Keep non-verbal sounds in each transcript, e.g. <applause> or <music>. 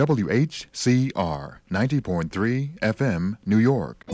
WHCR 90.3 FM, New York.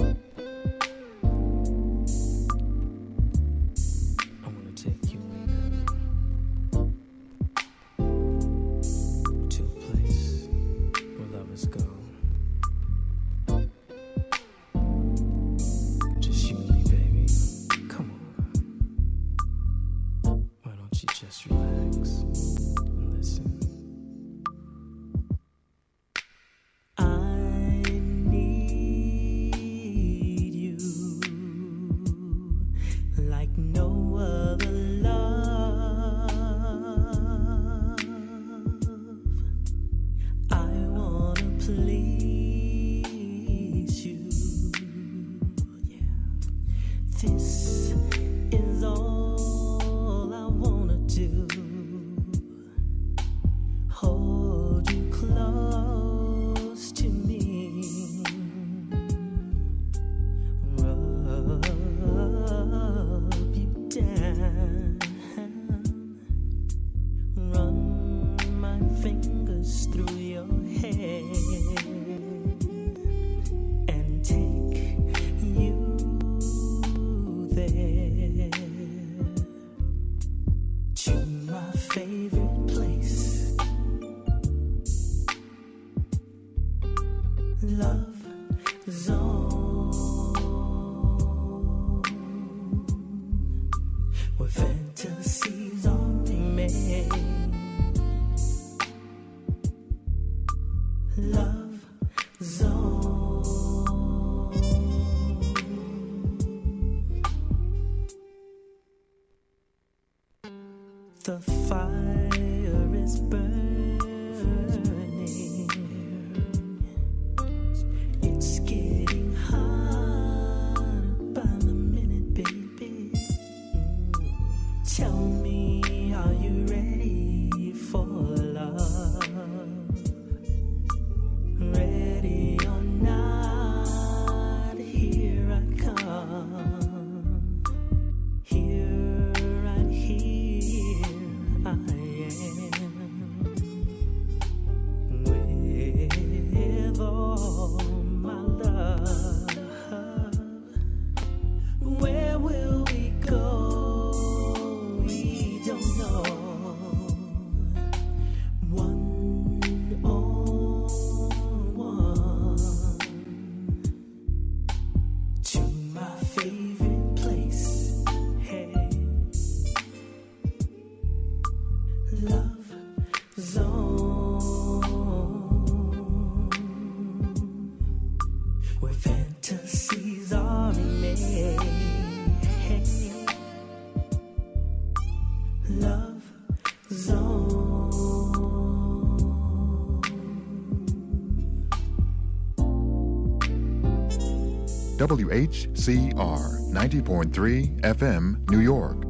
WHCR 90.3 FM, New York.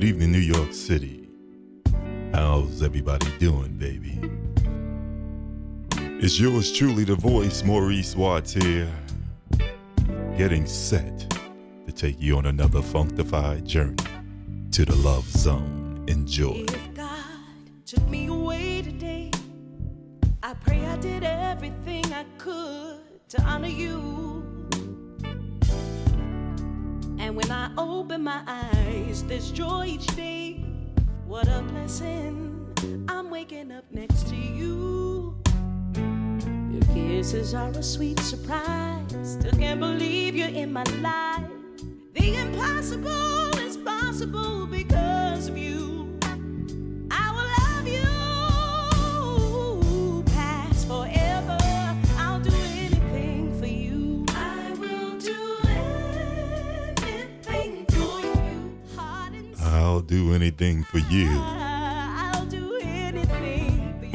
Good evening, New York City. How's everybody doing, baby? It's yours truly, the voice, Maurice Watts here, getting set to take you on another functified journey to the love zone. Enjoy.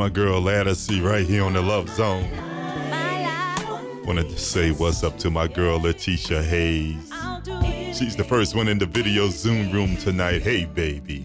my girl Lattice right here on the Love Zone. Wanted to say what's up to my girl Letitia Hayes. She's the first one in the video Zoom room tonight. Hey, baby.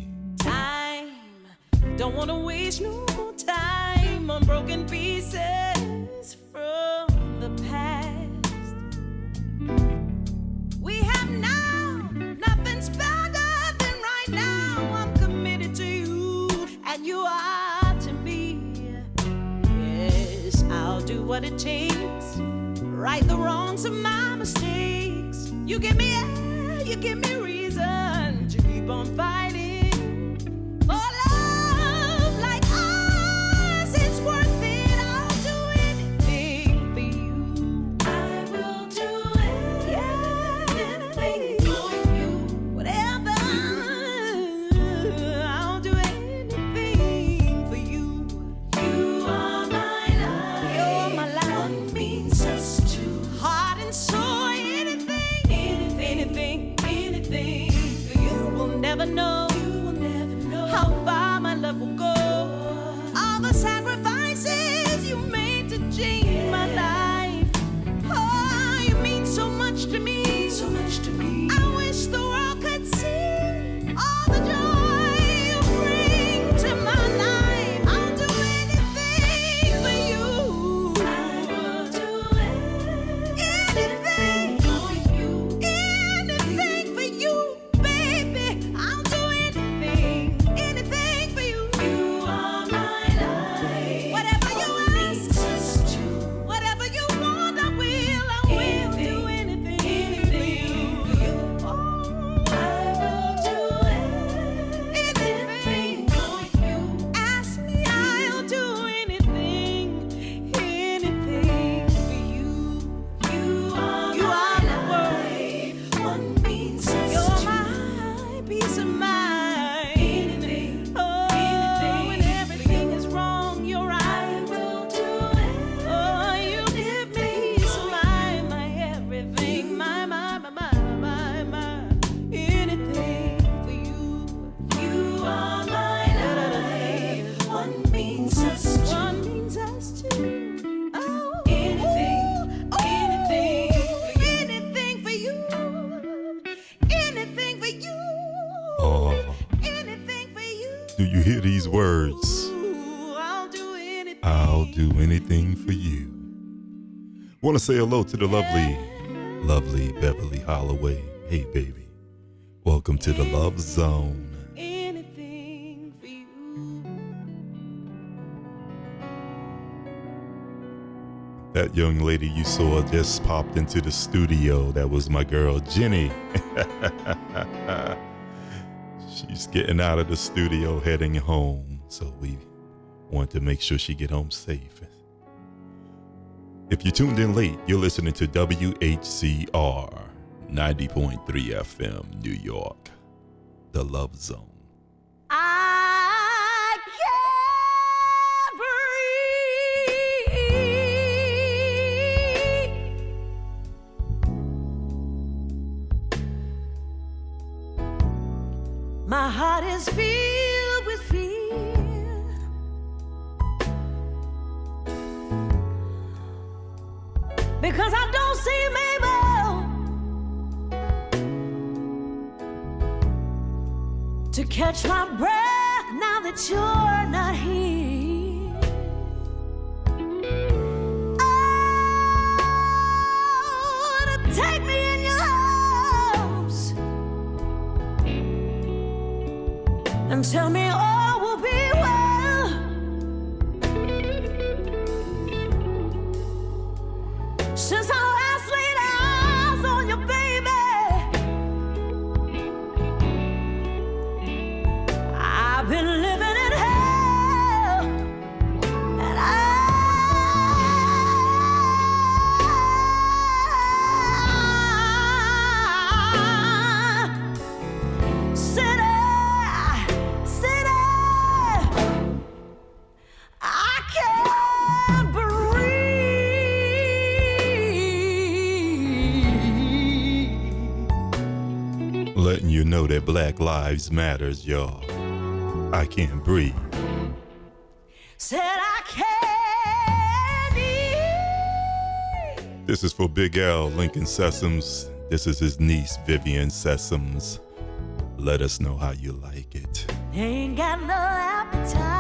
want to say hello to the lovely, lovely Beverly Holloway. Hey, baby. Welcome to the Love Zone. That young lady you saw just popped into the studio. That was my girl, Jenny. <laughs> She's getting out of the studio, heading home. So we want to make sure she get home safe. If you tuned in late, you're listening to WHCR 90.3 FM, New York, The Love Zone. I can't breathe. My heart is feeling. Catch my breath now that you're not here. Oh, take me in your arms and tell me all Lives Matters, y'all. I can't breathe. Said I can't. This is for Big L, Lincoln Sessoms. This is his niece, Vivian Sessoms. Let us know how you like it. Ain't got no appetite.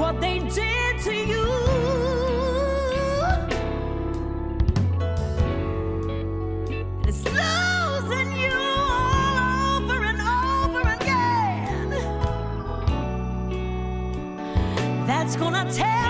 What they did to you. It's losing you all over and over again that's gonna tear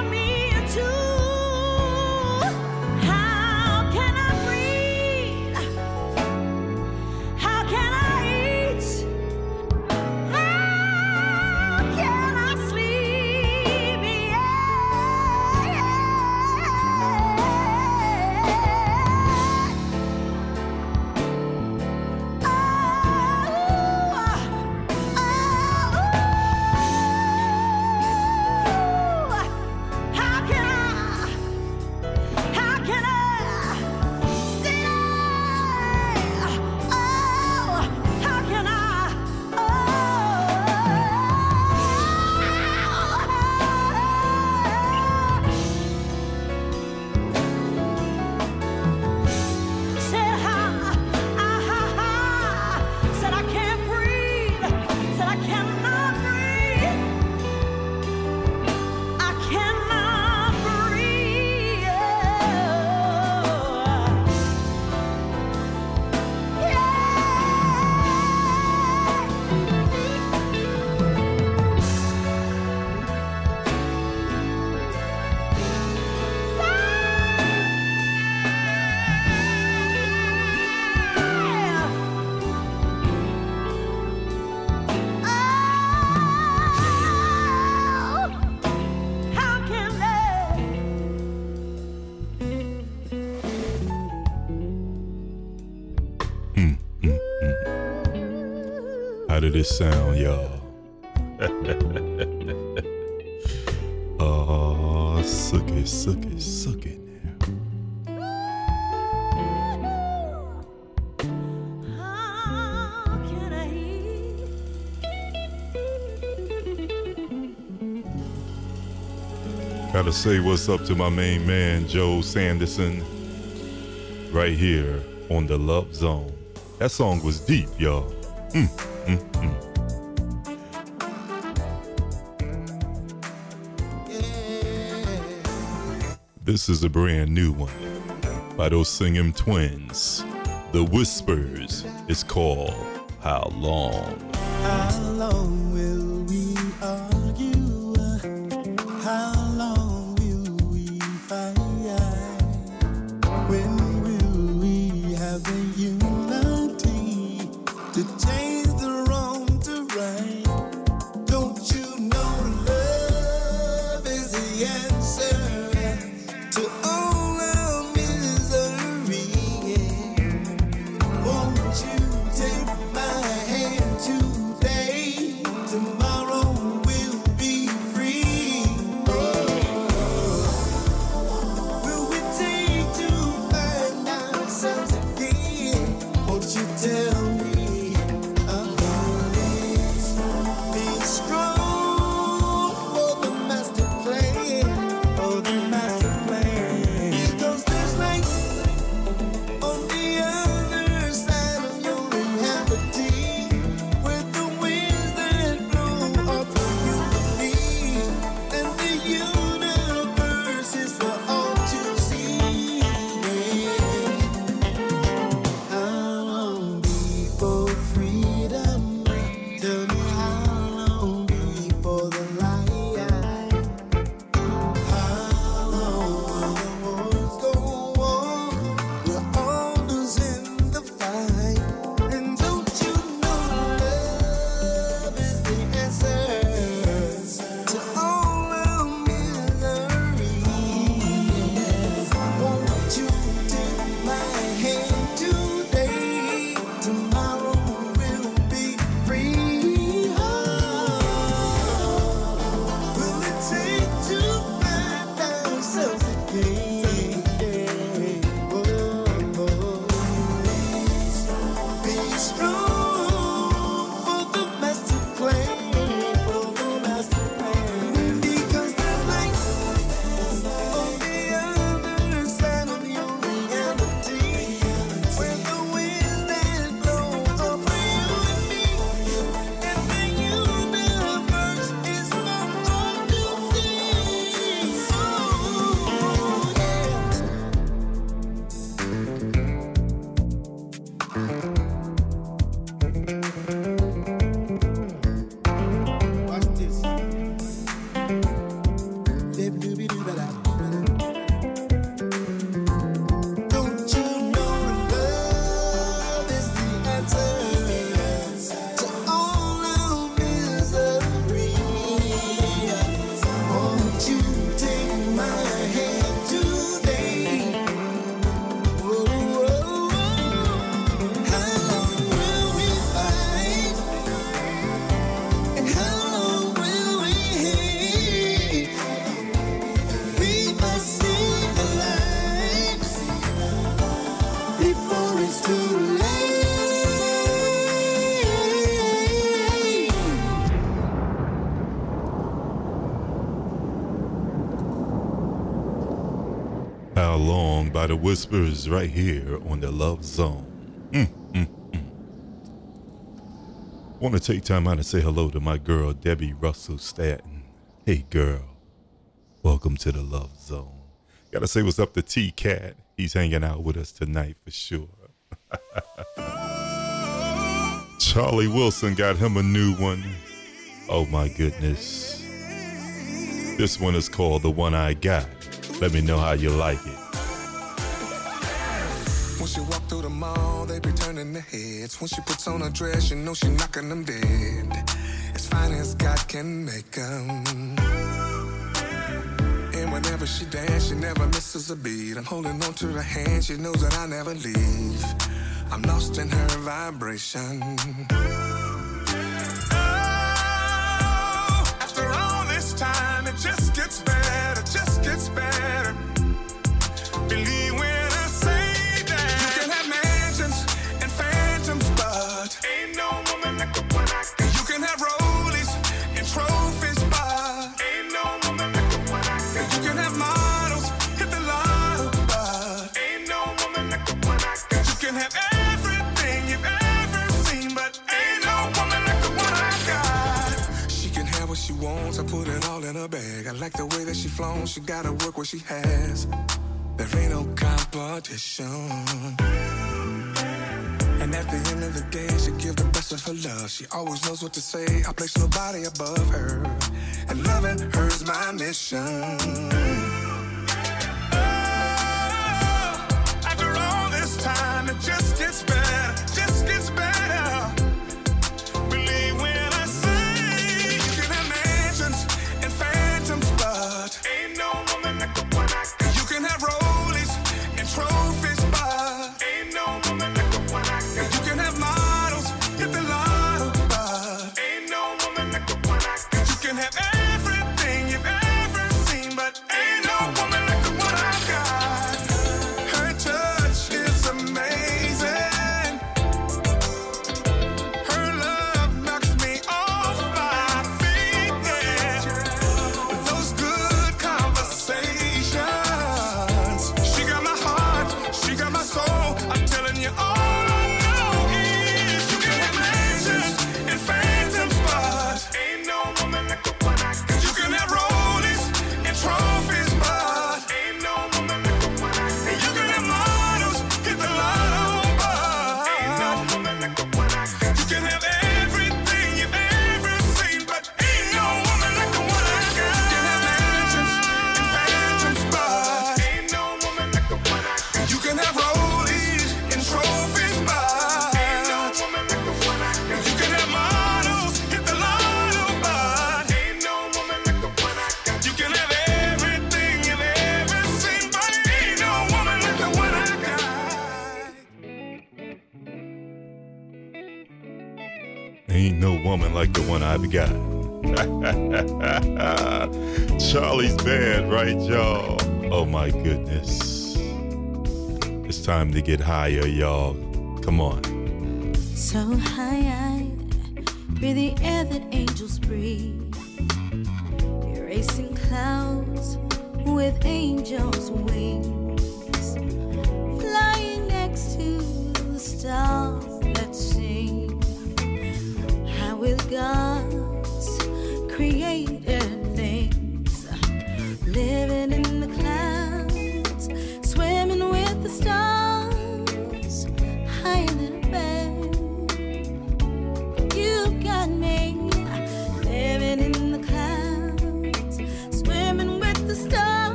this sound, y'all. <laughs> oh, suck it, suck it, suck it now. Gotta say what's up to my main man, Joe Sanderson, right here on the Love Zone. That song was deep, y'all. Mm, mm, mm. This is a brand new one by those singing twins. The Whispers is called How Long? How long by the Whispers right here on the Love Zone. Mm, mm, mm. Want to take time out and say hello to my girl, Debbie Russell Staton. Hey, girl. Welcome to the Love Zone. Gotta say what's up to T Cat. He's hanging out with us tonight for sure. <laughs> Charlie Wilson got him a new one. Oh my goodness. This one is called The One I Got. Let me know how you like it. On a dress, you know she knocking them dead. As fine as God can make 'em. And whenever she dance, she never misses a beat. I'm holding on to her hand, she knows that I never leave. I'm lost in her vibration. the way that she flown, she gotta work what she has. There ain't no competition. And at the end of the day, she give the best of her love. She always knows what to say. I place nobody above her, and loving her's my mission. my goodness. It's time to get higher, y'all. Come on. So high, I breathe the air that angels breathe. Erasing clouds with angels' wings.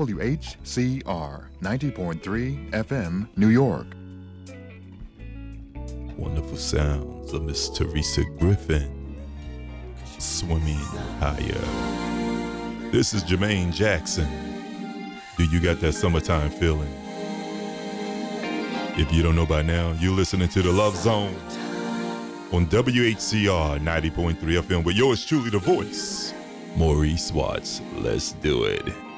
WHCR 90.3 FM, New York. Wonderful sounds of Miss Terisa Griffin, swimming higher. This is Jermaine Jackson. Do you got that summertime feeling? If you don't know by now, you're listening to The Love Zone on WHCR 90.3 FM with yours truly, the voice, Maurice Watts. Let's do it.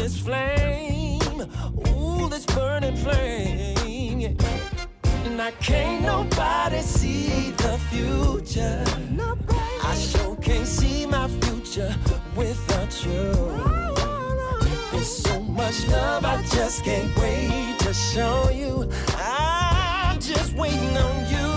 this flame, ooh, this burning flame. And I can't nobody see the future. I sure can't see my future without you. There's so much love I just can't wait to show you. I'm just waiting on you.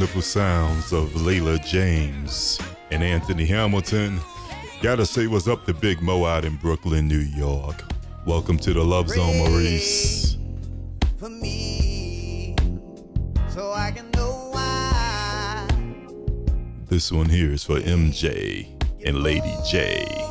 wonderful sounds of Leela James and Anthony Hamilton. Gotta say what's up to Big Mo out in Brooklyn, New York. Welcome to the Love Zone, Maurice. For me, so I can know why. This one here is for MJ and Lady J.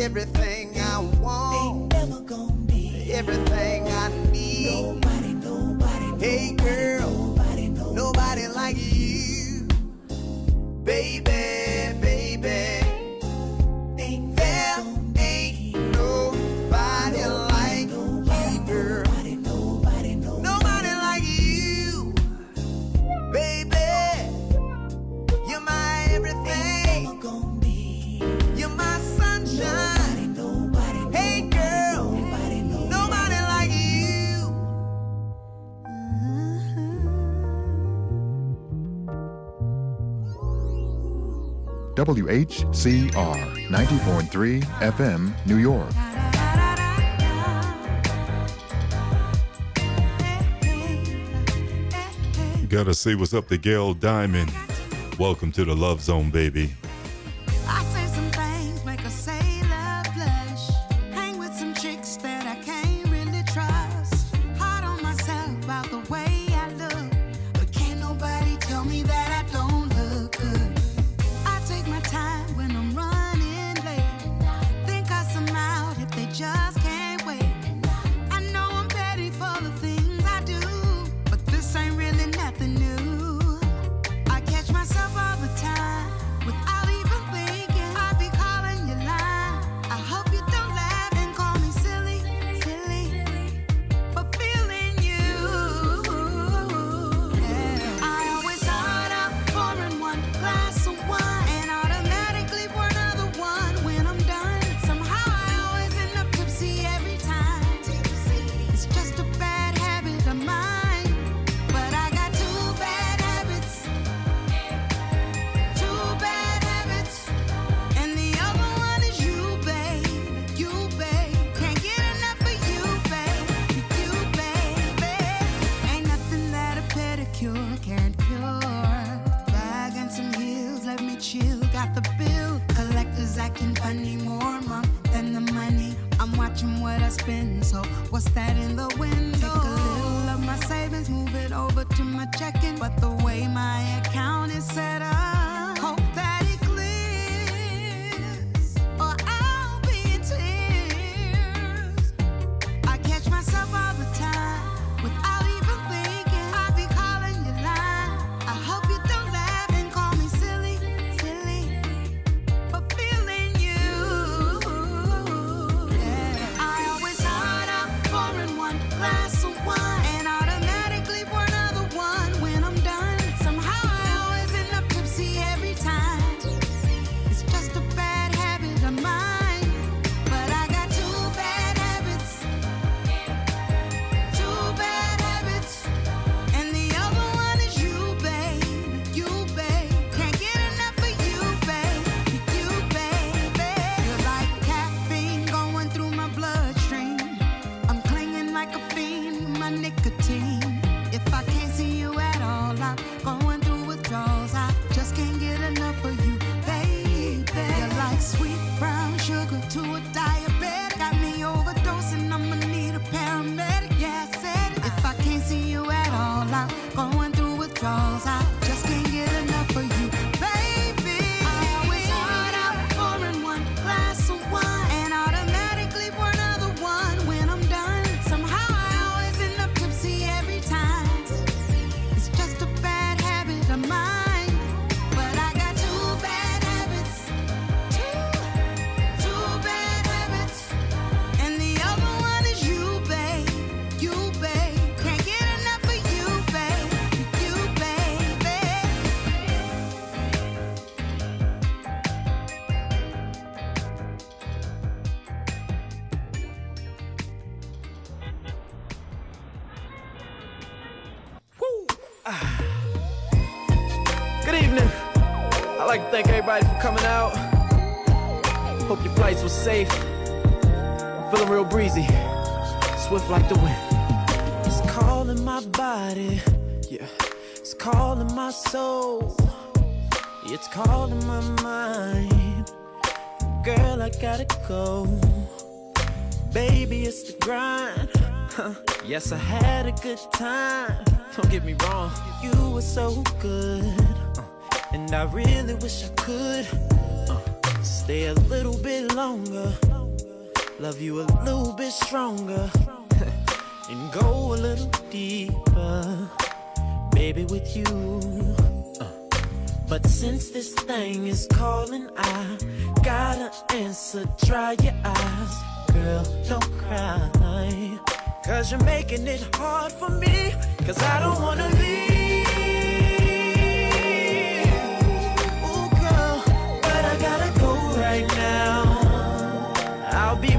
everything I want. Ain't never gonna be everything I need. Nobody, nobody, hey girl, nobody, nobody, nobody like you, baby. W H C R ninety four point three FM, New York. Gotta see what's up to Gail Diamond. Welcome to the Love Zone, baby. Yes, I had a good time. Don't get me wrong, you were so good. Uh, and I really wish I could uh, stay a little bit longer. Love you a little bit stronger. <laughs> and go a little deeper, baby, with you. Uh, but since this thing is calling, I gotta answer. Dry your eyes, girl, don't cry. Cause you're making it hard for me Cause I don't wanna leave. Ooh girl, but I gotta go right now. I'll be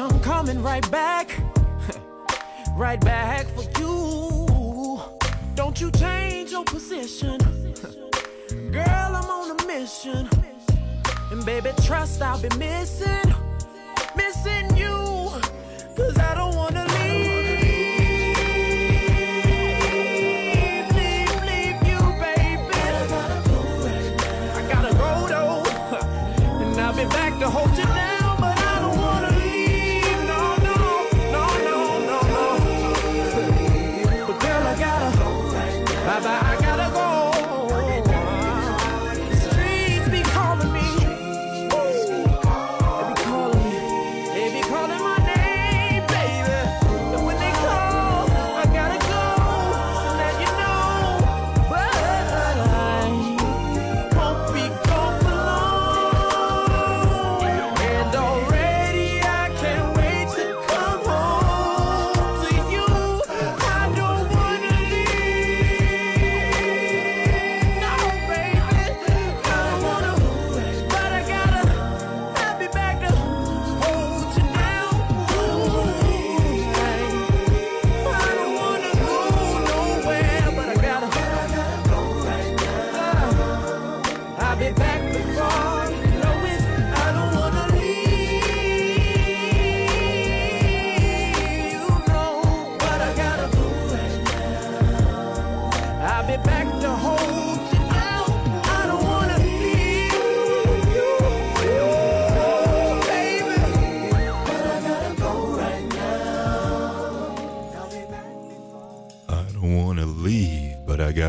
I'm coming right back. <laughs> right back for you. Don't you change your position. <laughs> Girl, I'm on a mission. And baby, trust I'll be missing, missing you. Cause I don't wanna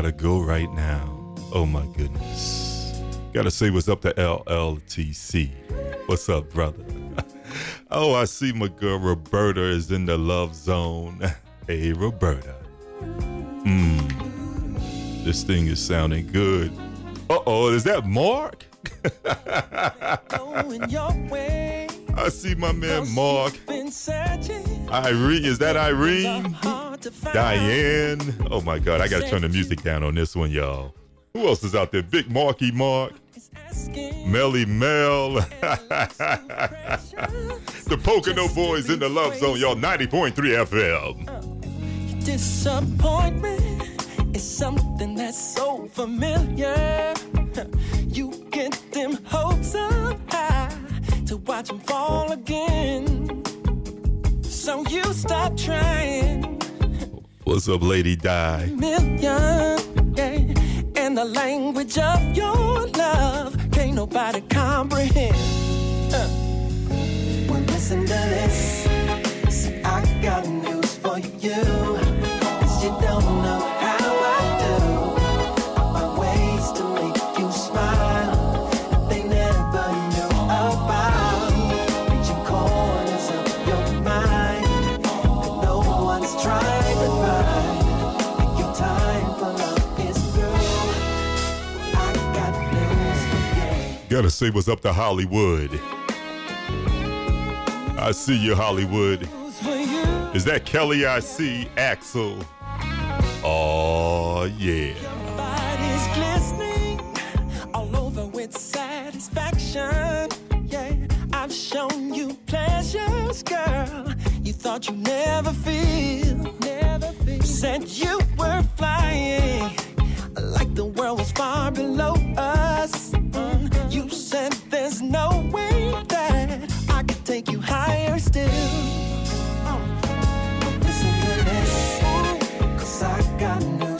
gotta go right now. Oh my goodness. Gotta say what's up to LLTC. What's up, brother? <laughs> oh, I see my girl Roberta is in the love zone. <laughs> Hey, Roberta. Mmm. This thing is sounding good. Uh oh, is that Mark? Going your way. <laughs> I see my man Mark. Irene, is that Irene? Hard to find. Diane. Oh my God, I gotta turn the music down on this one, y'all. Who else is out there? Big Marky Mark, Melly Mel, <laughs> the Pocono Boys in the Love Zone, y'all. 90.3 FM. disappointment is something that's so familiar. <laughs> You get them hopes up high to watch them fall again. So you stop trying. What's up, Lady Di? million. Yeah. And the language of your love can't nobody comprehend. Uh. Well, listen to this. See, I got news for you. Gotta say what's up to Hollywood. I see you, Hollywood. Is that Kelly I see? Axel. Oh, yeah. Yeah, I've shown you pleasures, girl. You thought you never feel, never feel. Said you were flying like the world was far below us. Mm, You said there's no way that I could take you higher still. Listen to this. Cause I got news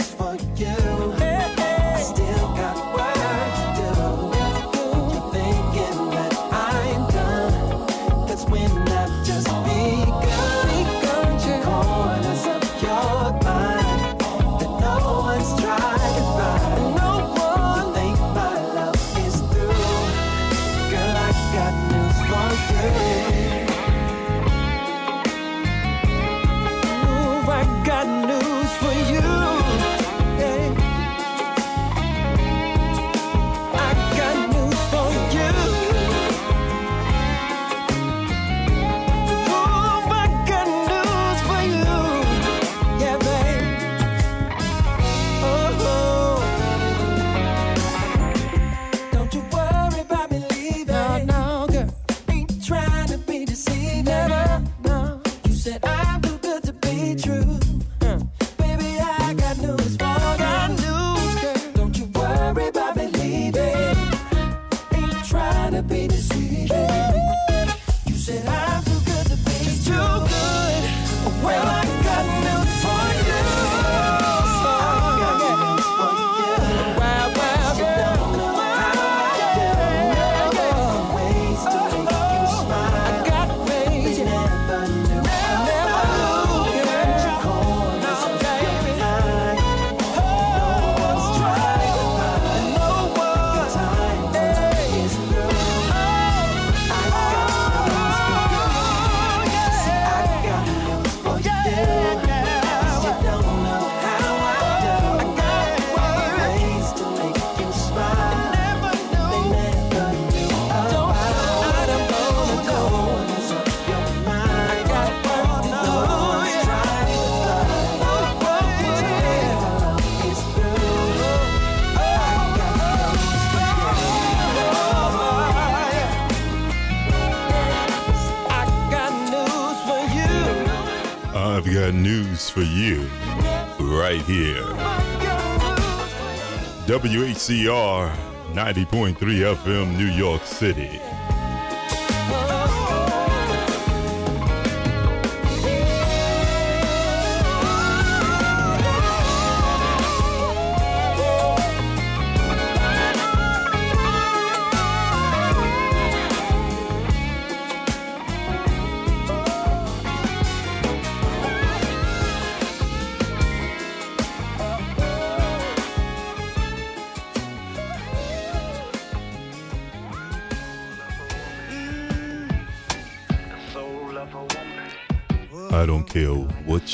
WHCR 90.3 FM, New York City.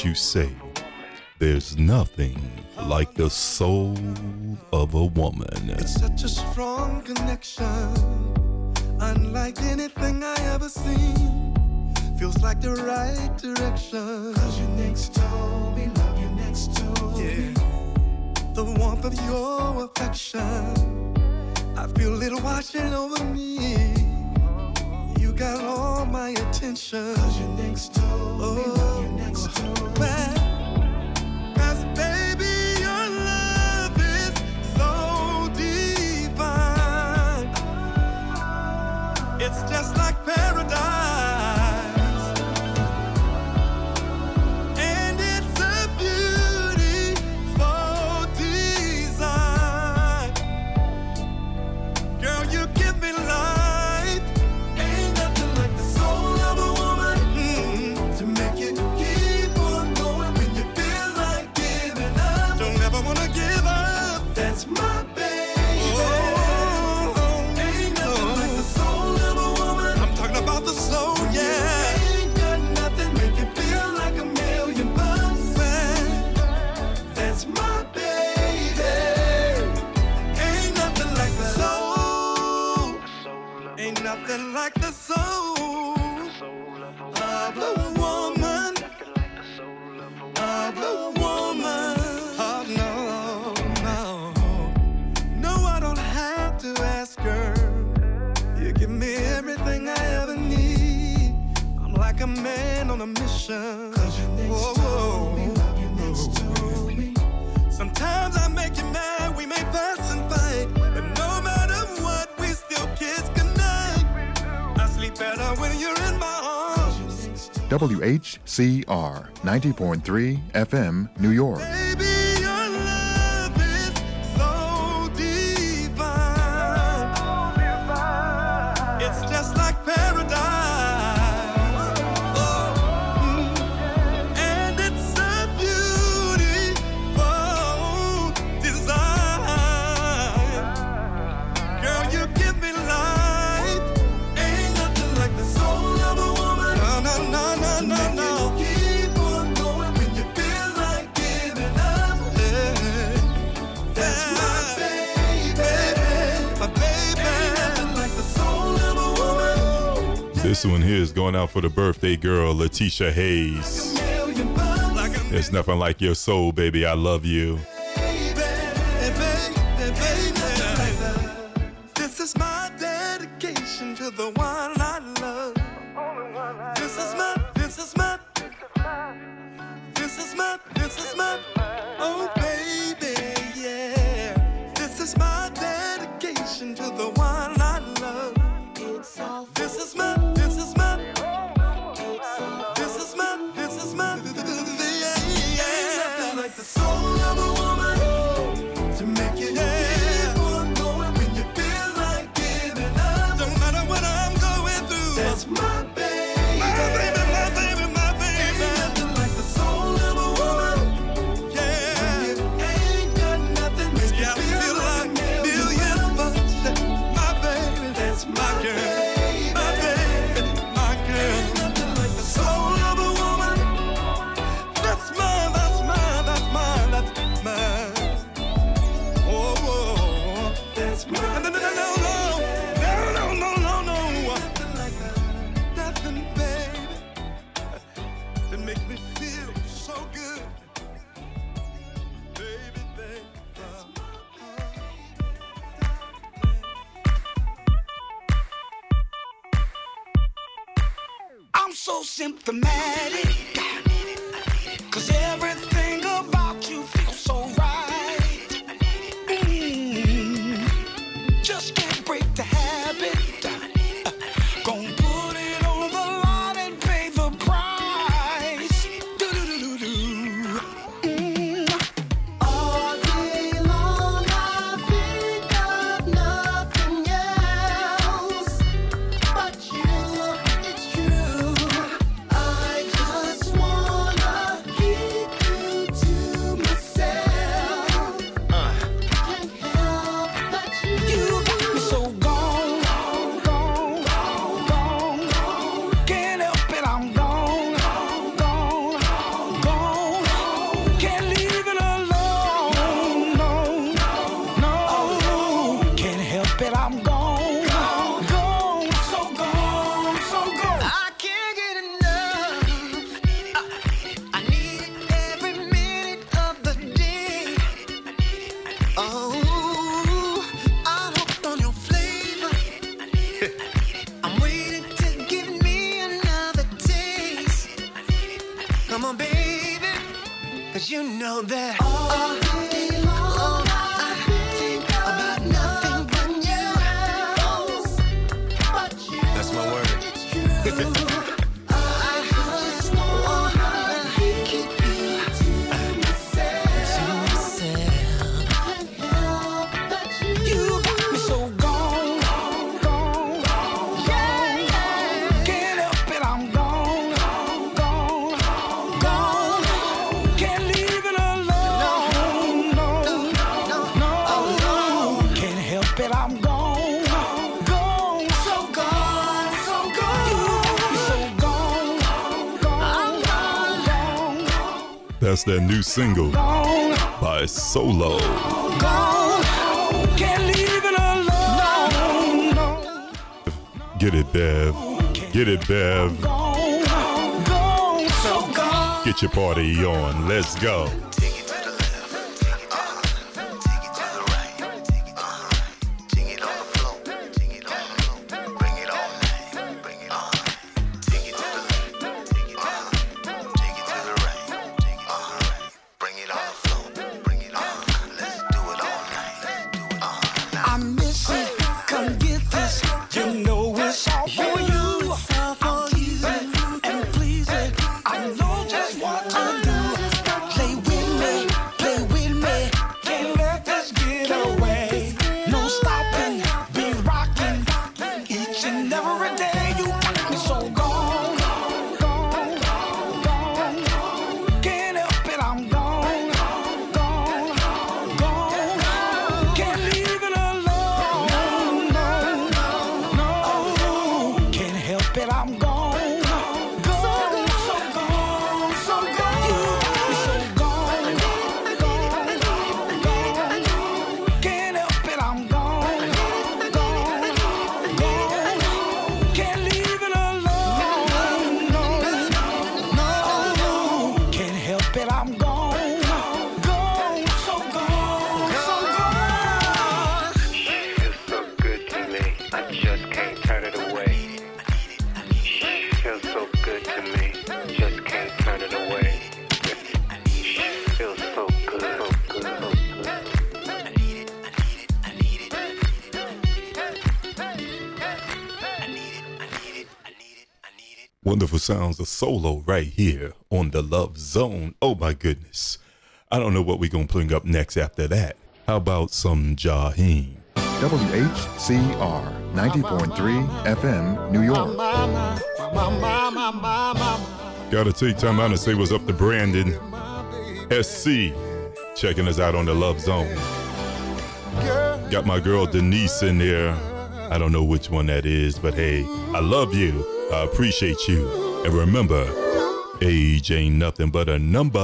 you say, there's nothing like the soul of a woman. It's such a strong connection, unlike anything I ever seen. Feels like the right direction. Cause you're next to me, love you next to me. The warmth of your affection. I feel it washing over me. You got all my attention. Cause you're next to CR 90.3 FM, New York. going out for the birthday girl, Letitia Hayes. There's nothing like your soul, baby. I love you. That's their new single by Solo. Get it, Bev. Get it, Bev. Get your party on. Let's go. Sounds of solo right here on the Love Zone. Oh my goodness. I don't know what we're going to bring up next after that. How about some Jaheim? WHCR 90.3 FM, New York. Gotta take time out and say what's up to Brandon SC checking us out on the Love Zone. Got my girl Denise in there. I don't know which one that is, but hey, I love you. I appreciate you. And remember, age ain't nothing but a number.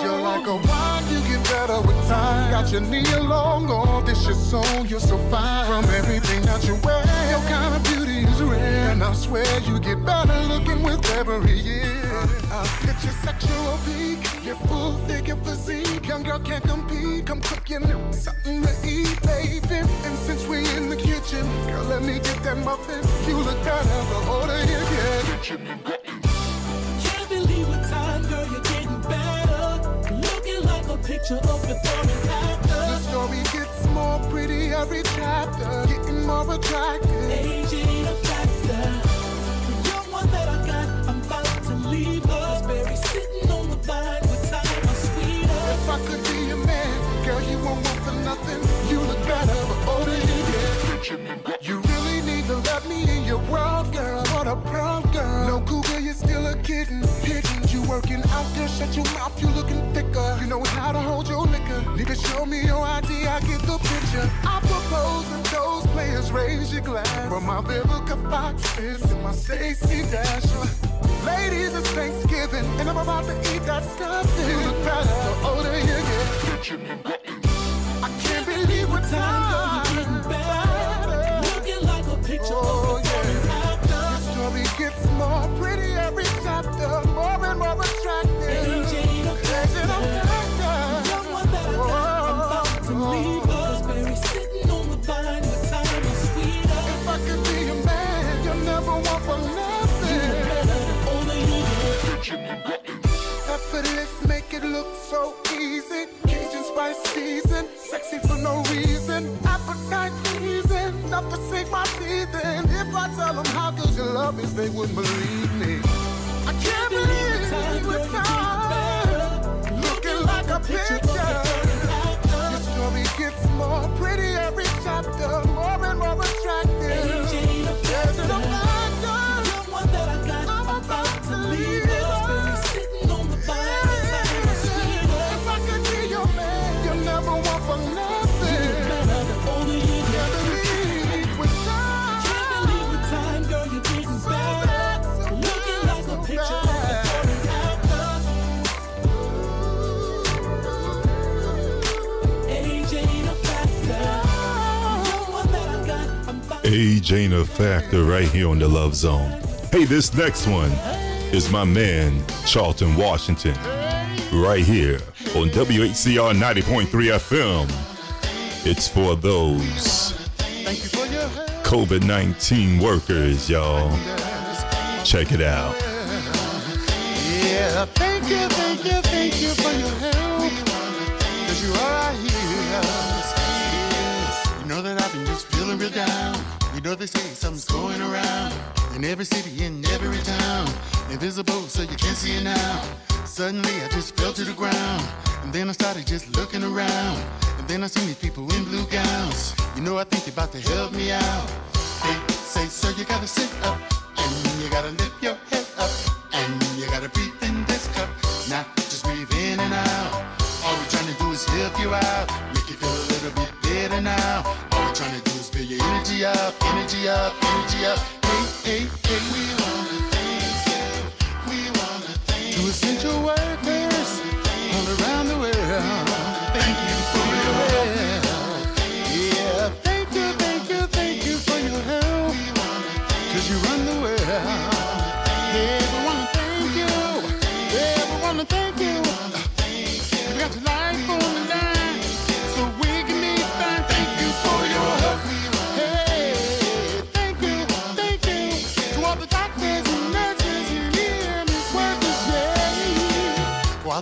You're like a wine, you get better with time. Got your knee along, all this your soul, you're so fine. From everything that you wear, your kind of beauty is rare. And I swear you get better looking with every year. I'll hit your sexual peak, your full figure physique. Young girl can't compete, come cook you something to eat, baby. And since we in the kitchen, girl, let me get that muffin. You look better the older you get. Picture of before and The story gets more pretty every chapter, getting more attractive. Age ain't a factor. The young one that I got, I'm about to leave us. Berry sitting on the vine with time or sweeter. If I could be a man, girl, you won't want for nothing. You look better the older you get. You really need to let me in your world, girl. What a proud girl. No cougar, you're still a kitten. Hidden, you working out there, shut your mouth, you looking thicker. You know how to hold your liquor. Need to show me your ID, I get the picture. I propose that those players raise your glass. For my Vivica Foxes and my Stacey Dasher. Ladies, it's Thanksgiving, and I'm about to eat that stuffing. You look better the older you get. I can't believe what Time, it look so easy. Cajun spice season, sexy for no reason. Appetite pleasing, not to save my teeth in. If I tell them how good your love is, they wouldn't believe me. I can't believe time, we're time. Looking like a picture. Your story gets more pretty every chapter, more and more attractive. Age ain't a factor right here on the Love Zone. Hey, this next one is my man, Charlton Washington, right here on WHCR 90.3 FM. It's for those. COVID 19 workers, y'all. Check it out. Yeah, thank you, thank you, thank you for your help. Cause you are. You know that I've been just feeling real down. Know they say something's going around in every city, in every town. Invisible, so you can't see it now. Suddenly I just fell to the ground. And then I started just looking around. And then I seen these people in blue gowns. You know I think they're about to help me out. They say, so you gotta sit up. And you gotta lift your head up. And you gotta breathe in this cup. Now just breathe in and out. All we're trying to do is help you out. Make you feel a little bit better now. Energy up, energy up, energy up. Hey, hey, hey, we wanna thank you. We wanna thank you. To essential all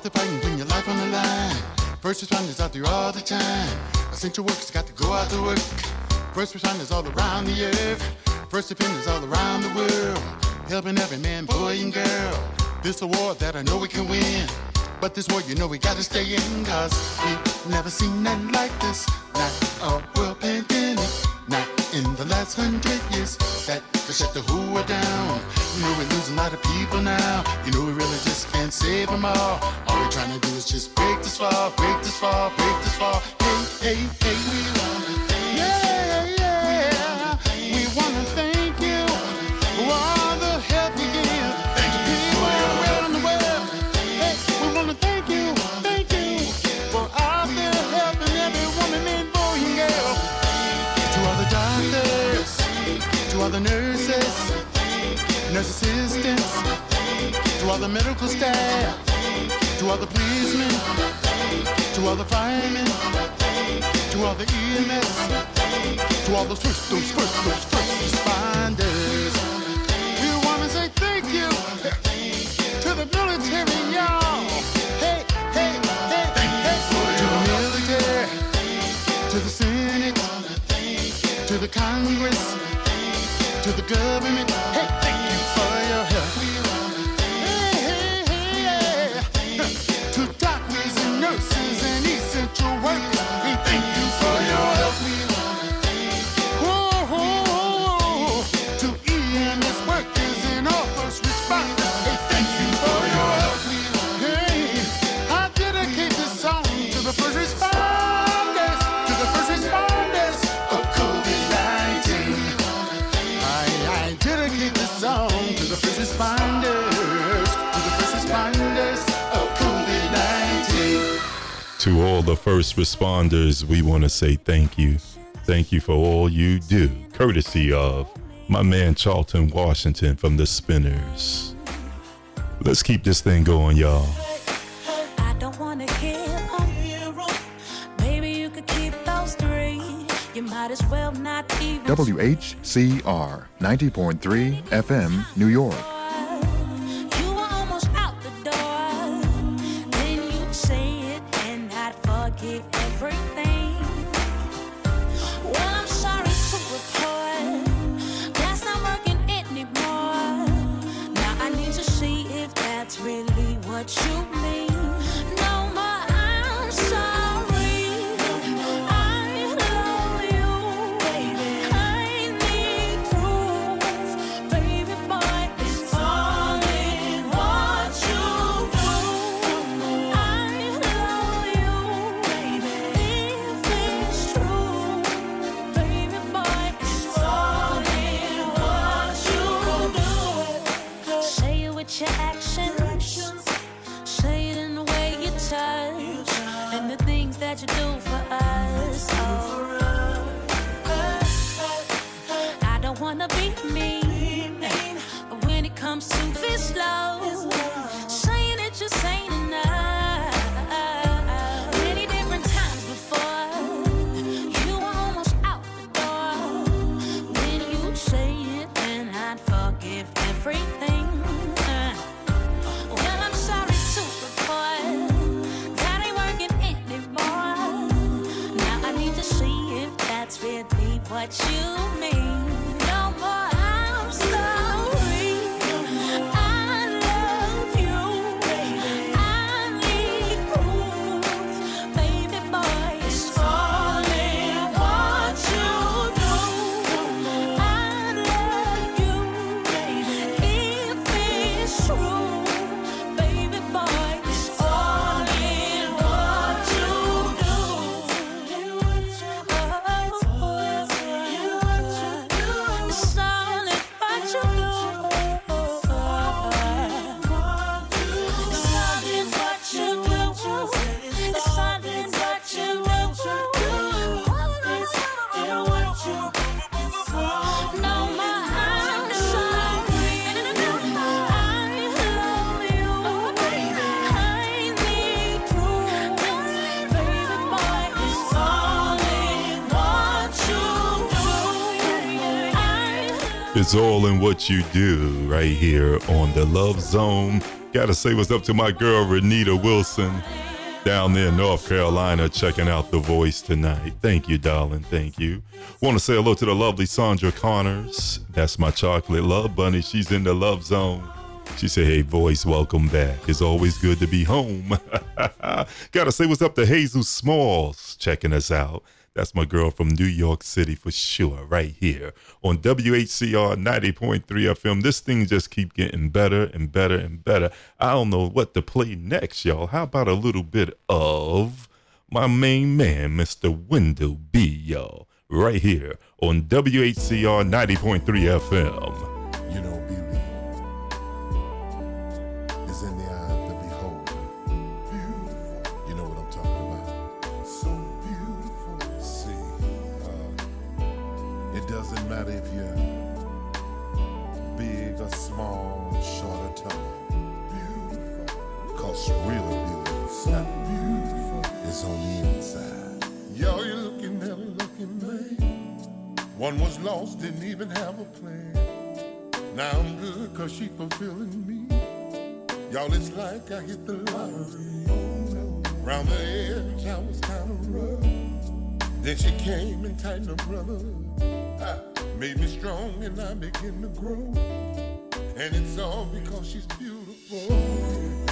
out there fighting, bring your life on the line. First responders out there all the time. Essential workers got to go out to work. First responders all around the earth. First defenders all around the world. Helping every man, boy, and girl. This a war that I know we can win. But this war, you know we gotta stay in. Cause we never seen nothing like this. Not a world pandemic. Not in the last hundred years. That could shut the who are down. You know we're losing a lot of people now. You know we really just can't save them all. All we're trying to do is just break this fall, break this fall, break this fall. Hey, hey, hey, we wanna nurse assistants, to all the medical staff, to all the policemen, to all the firemen, to all the EMS, to all those first, those first, those first responders. We wanna say thank you to the military, y'all. Hey, hey, hey, hey, to the military, to the Senate, to the Congress, to the government. Hey, the first responders, we want to say thank you. Thank you for all you do, courtesy of my man Charlton Washington from the Spinners. Let's keep this thing going, y'all. I don't wanna kill. Maybe you could keep those three. You might as well not even. WHCR 90.3 FM, New York. It's all in what you do right here on the Love Zone. Gotta say what's up to my girl Renita Wilson down there in North Carolina checking out The Voice tonight. Thank you, darling. Thank you. Want to say hello to the lovely Sandra Connors. That's my chocolate love bunny. She's in the Love Zone. She said, Hey, voice, welcome back. It's always good to be home. <laughs> Gotta say what's up to Hazel Smalls checking us out. That's my girl from New York City for sure, right here on WHCR 90.3 FM. This thing just keep getting better and better and better. I don't know what to play next, y'all. How about a little bit of my main man, Mr. Wendell B, y'all, right here on WHCR 90.3 FM. You know, Cause real beauty so beautiful. is on the inside. Yo, you're looking at a looking man. One was lost, didn't even have a plan. Now I'm good cause she fulfilling me. Y'all, it's like I hit the lottery. Round the edge, I was kinda rough. Then she came and tightened her brother. Ah, made me strong and I begin to grow. And it's all because she's beautiful.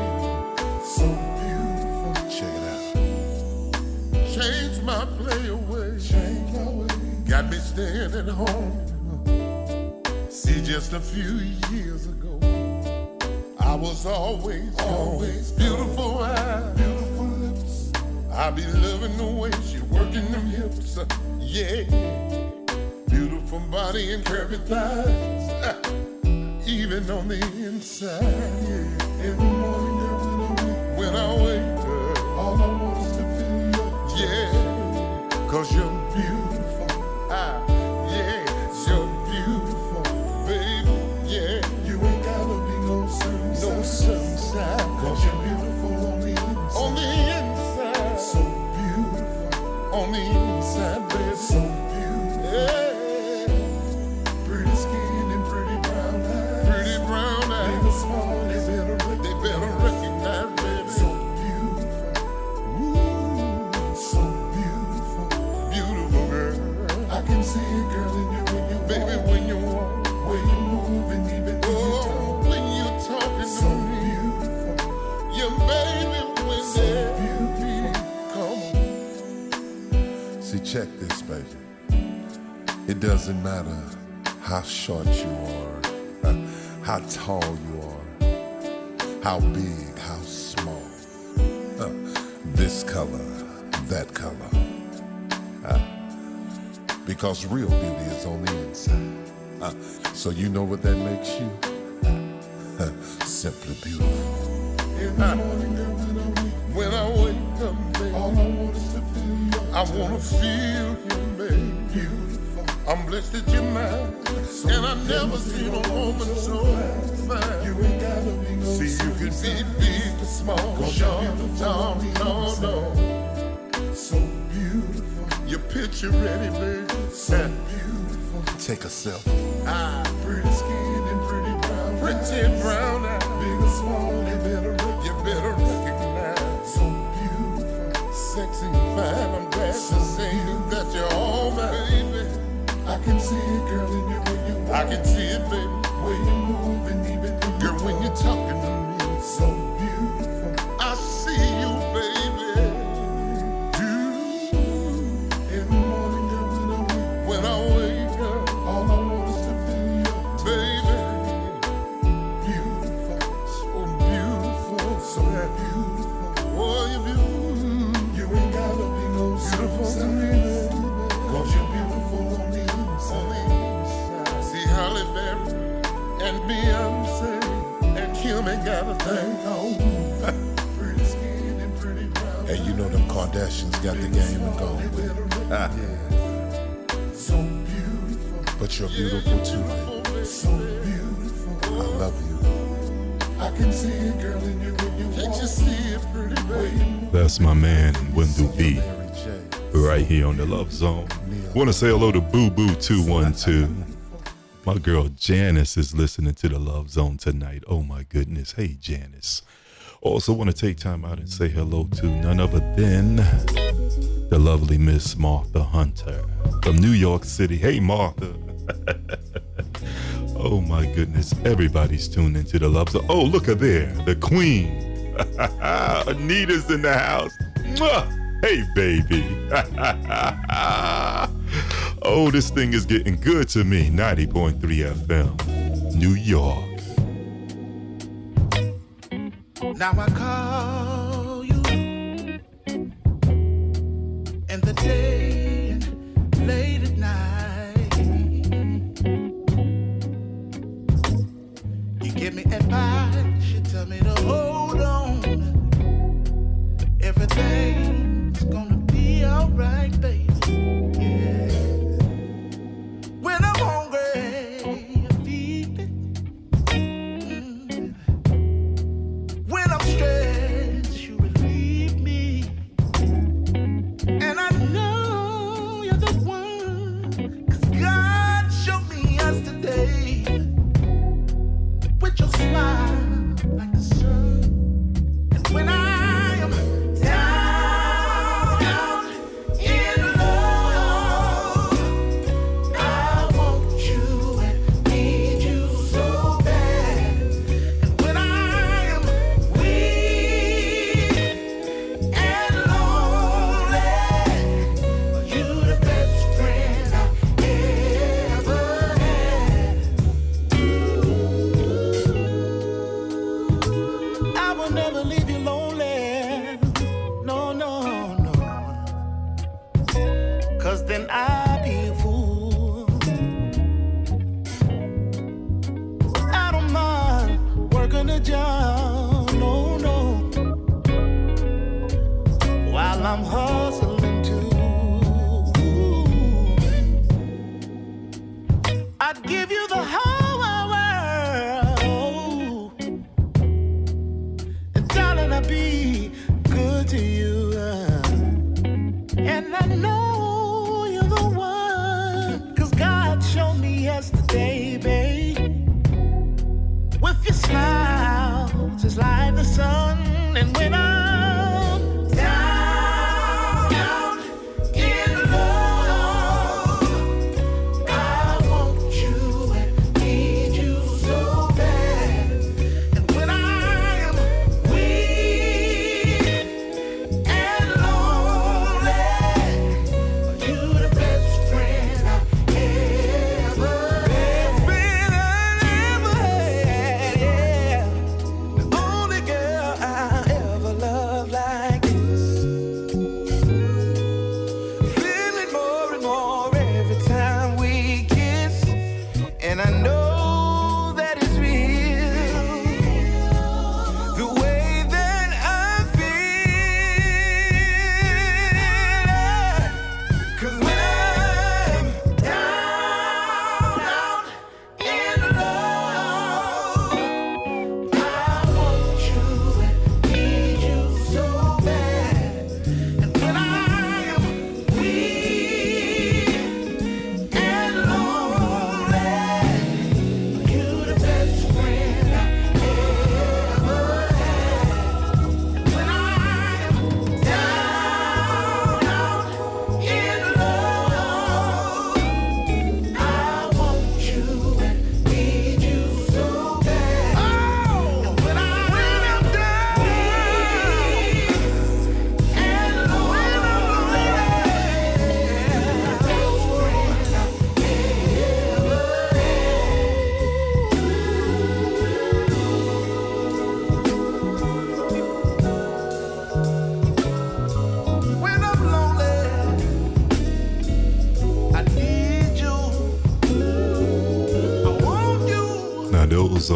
Home. See, just a few years ago, I was always, always beautiful eyes, beautiful lips. I be loving the way she working them hips, yeah. Beautiful body and curvy thighs, <laughs> even on the inside, yeah. Morning, when I wake, up, all I want is to feel yeah. Cause you're beautiful, on the inside. On the inside. So beautiful. On the inside, baby. So beautiful. Yeah. Doesn't matter how short you are, <laughs> how tall you are, how big, how small. <laughs> This color, that color. Uh, because real beauty is on the inside. Uh, so you know what that makes you? <laughs> Simply beautiful. Every morning, girl, when I wake, when I wake up, baby, all I want is to feel you. I wanna feel you, baby. Beautiful. I'm blessed that you're mine, and I never seen a woman so fine. You ain't gotta be no See, you can be big or small, short, tall, no, no. So beautiful. Your picture ready, baby. So beautiful. Take a selfie. Ah, pretty skin and pretty brown. Pretty brown eyes. Big or small, you better, you better recognize. So beautiful. Sexy and fine. I'm glad to see you I can see it, girl, in you when you I can see it, baby. When you move and even girl, when you're talking you're beautiful too, baby. So beautiful. I love you. I can see it, girl, in you when you Can't you see it, pretty baby? That's my man, Wendell B. Right here on the Love Zone. Want to say hello to Boo Boo 212. My girl Janice is listening to the Love Zone tonight. Oh my goodness. Hey, Janice. Also, want to take time out and say hello to none other than the lovely Miss Martha Hunter from New York City. Hey, Martha. <laughs> oh my goodness. Everybody's tuned into the Love Zone. Oh, look at there. The Queen. <laughs> Anita's in the house. Mwah! Hey, baby. <laughs> oh, this thing is getting good to me. 90.3 FM, New York. Now I call you in the day, late give me advice, you tell me to hold on. Everything's gonna be alright, baby.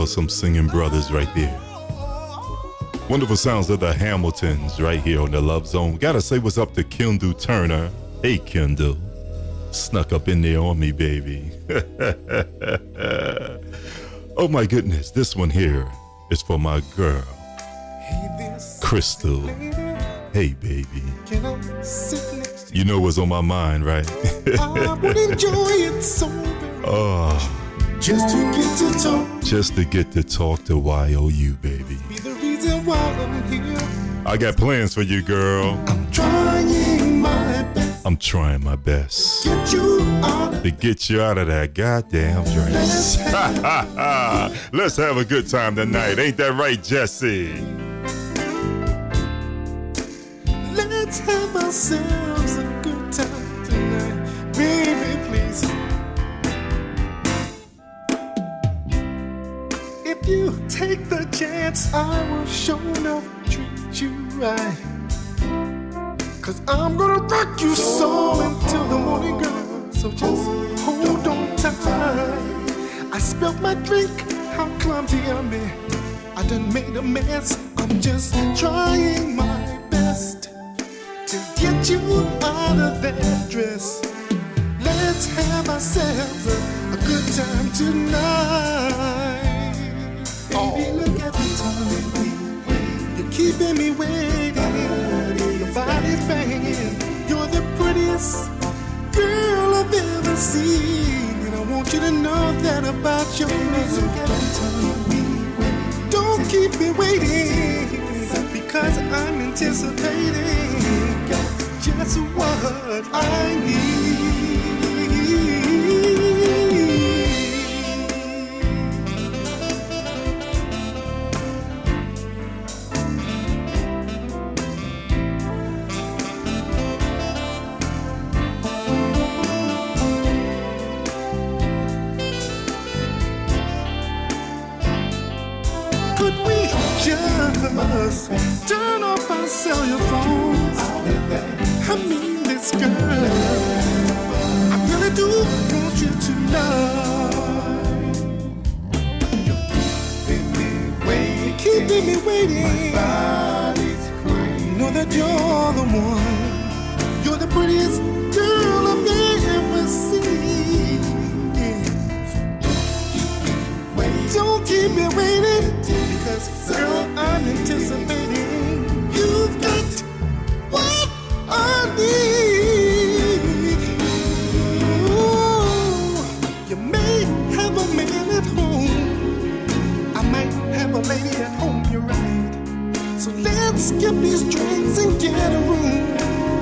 Are some singing brothers right there. Wonderful sounds of the Hamiltones right here on the Love Zone. Gotta say what's up to Kendall Turner. Hey, Kendall. Snuck up in there on me, baby. <laughs> oh my goodness, this one here is for my girl, Crystal. Hey, baby. Can I sit next You know what's on my mind, right? <laughs> I would enjoy it so very oh, just to get to talk. Just to get to talk to YOU, baby. Be the reason why I'm here. I got plans for you, girl. Trying my best. I'm trying my best Get you out to get you out of that goddamn dress. <laughs> Let's have a good time tonight. Ain't that right, Jesse? Let's have ourselves take the chance, I will show enough treat you right. Cause I'm gonna rock you so until the morning, girl. So just hold on tight. I spilled my drink, how clumsy of me. I done made a mess. I'm just trying my best to get you out of that dress. Let's have ourselves a, a good time tonight. Baby, look at the time. You're keeping me waiting. Your body's banging. You're the prettiest girl I've ever seen. And I want you to know that about your man. Don't keep me waiting because I'm anticipating just what I need. Just turn off our cellular phones? I mean this girl. I really do want you to know. Keeping me waiting. My body's Know that you're the one. You're the prettiest girl I've ever seen. Don't keep me waiting because girl I'm anticipating. You've got what I need. Ooh, you may have a man at home. I might have a lady at home. You're right. So let's skip these drinks and get a room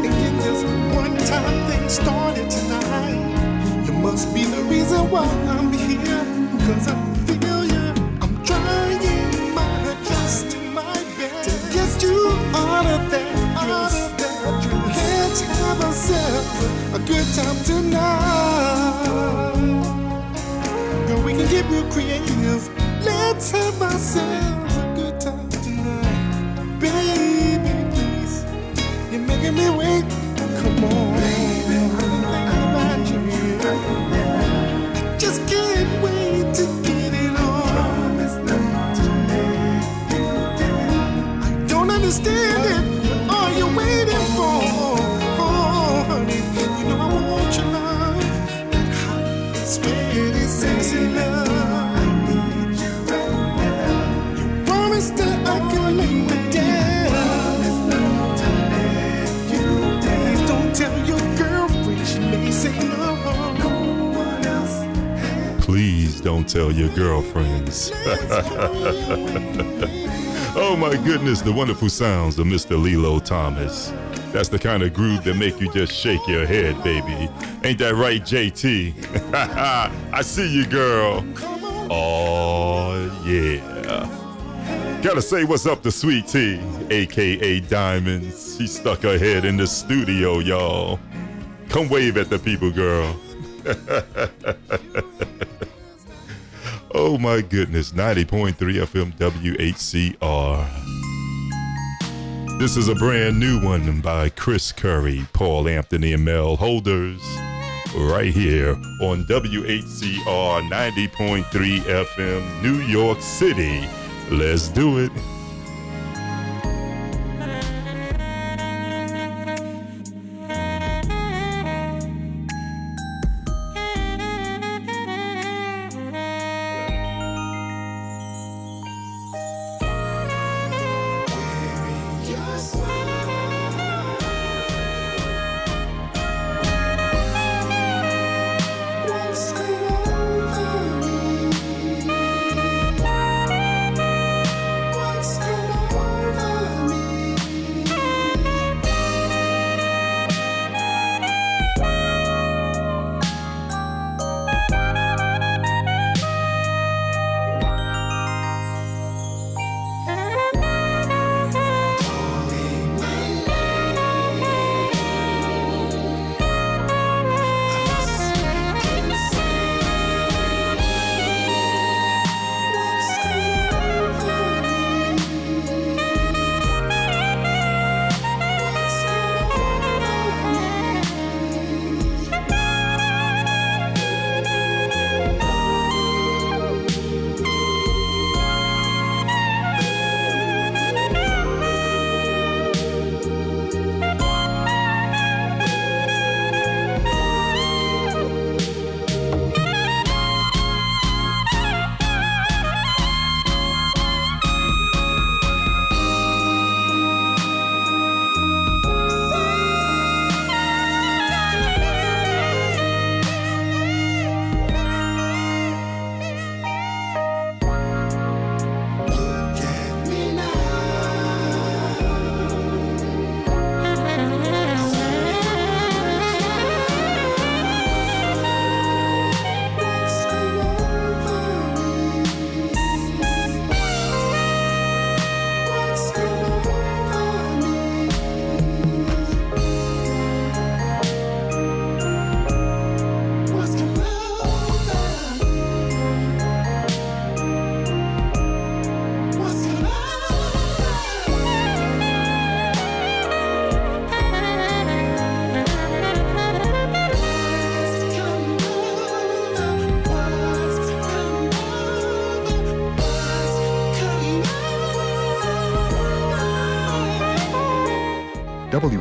and get this one-time thing started tonight. You must be the reason why I'm here. Cause I good time tonight. Girl, we can get real creative. Let's have ourselves a good time tonight. Baby, please. You're making me wait. Come on. Baby, thinking about you. I just can't wait to get it on. I don't understand tell your girlfriends. <laughs> oh my goodness, the wonderful sounds of Mr. Lillo Thomas. That's the kind of groove that make you just shake your head, baby. Ain't that right, JT? <laughs> I see you, girl. Oh, yeah. Gotta say what's up to Sweet Tea, aka Diamonds. She stuck her head in the studio, y'all. Come wave at the people, girl. <laughs> oh my goodness, 90.3 FM WHCR. This is a brand new one by Chris Curry, Paul Anthony, and Mel Holders. right here on WHCR 90.3 FM, New York City. Let's do it.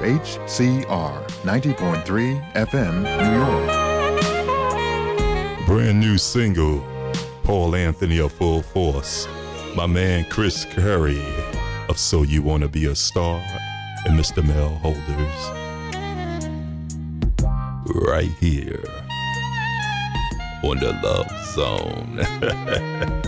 WHCR 90.3 FM, New York. Brand new single, Paul Anthony of Full Force. My man Chris Curry of So You Wanna Be a Star and Mr. Mel Holders. Right here on the Love Zone. <laughs>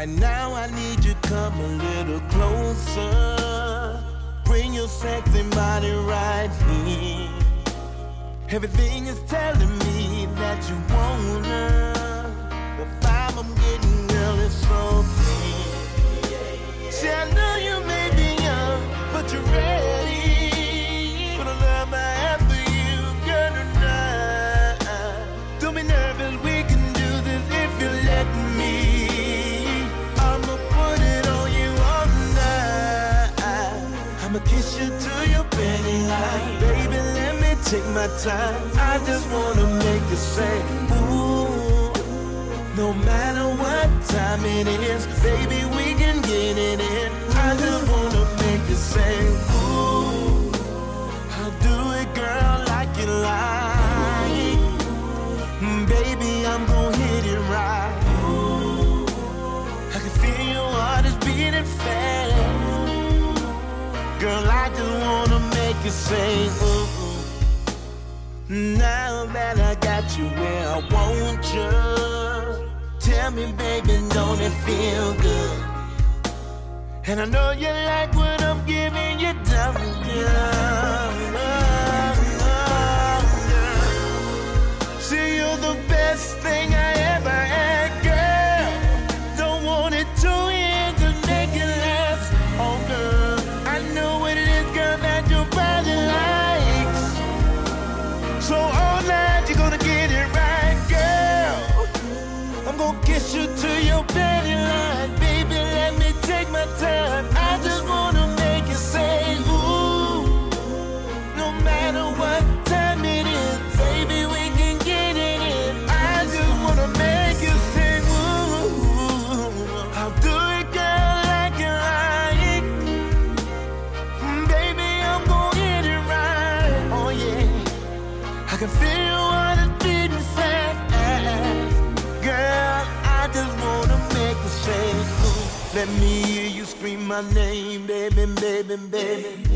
Right now, I need you come a little closer. Bring your sexy body right here. Everything is telling take my time. I just wanna make you say, ooh. No matter what time it is, baby, we can get it in. I just wanna make you say, ooh. I'll do it, girl, like you like. Mm, Baby, I'm gonna hit it right. I can feel your heart is beating fast. Girl, I just wanna make you say, ooh. Now that I got you where I want you, tell me, baby, don't it feel good? And I know you like what I'm giving you, darling, girl. See, you're the best thing I Let me hear you scream my name, baby, baby, baby.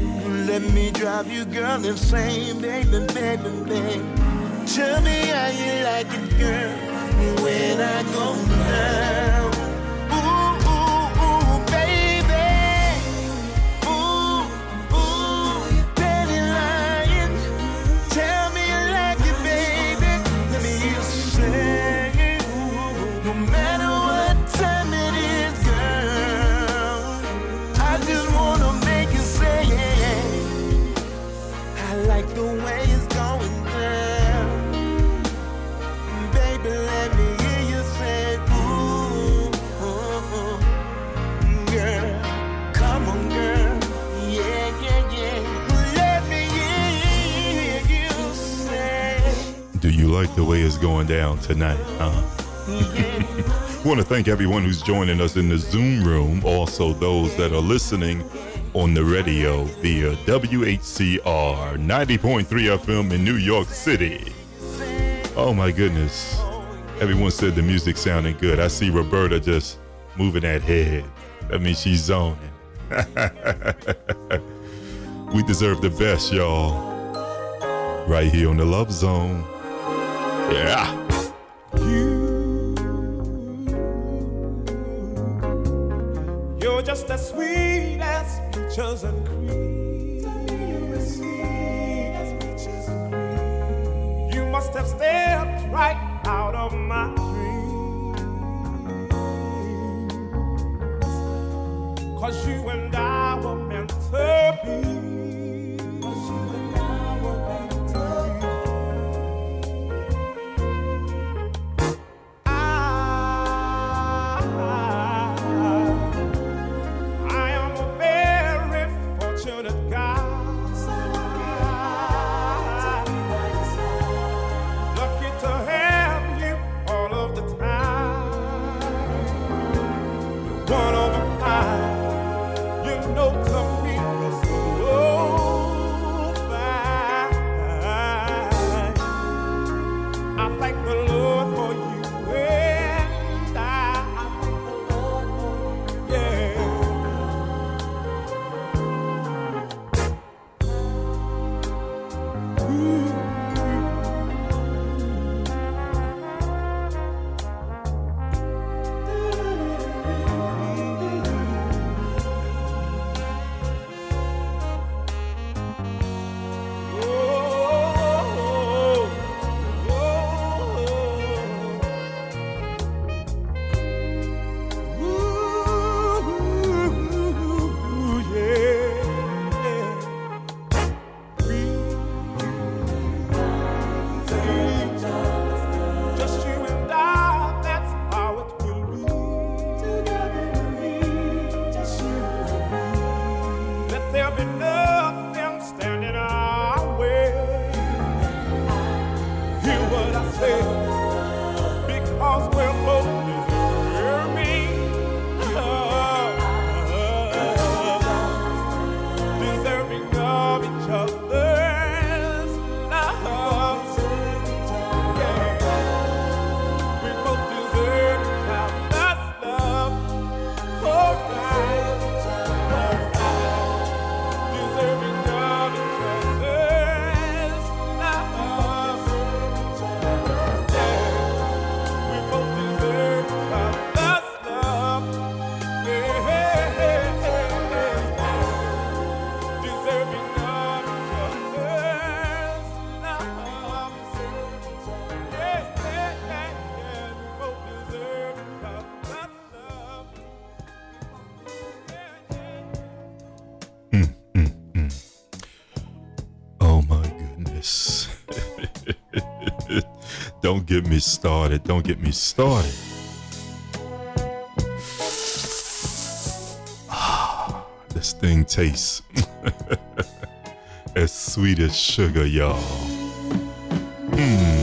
Let me drive you, girl, insane, baby, baby, baby. Tell me how you like it, girl, when I go down. Down tonight, huh? <laughs> Want to thank everyone who's joining us in the Zoom room, also those that are listening on the radio via WHCR 90.3 FM in New York City. Oh my goodness. Everyone said the music sounded good. I see Roberta just moving that head. That means she's zoning. <laughs> we deserve the best, y'all. Right here on the Love Zone. Yeah. Don't get me started. Don't get me started. <sighs> this thing tastes <laughs> as sweet as sugar, y'all. Hmm.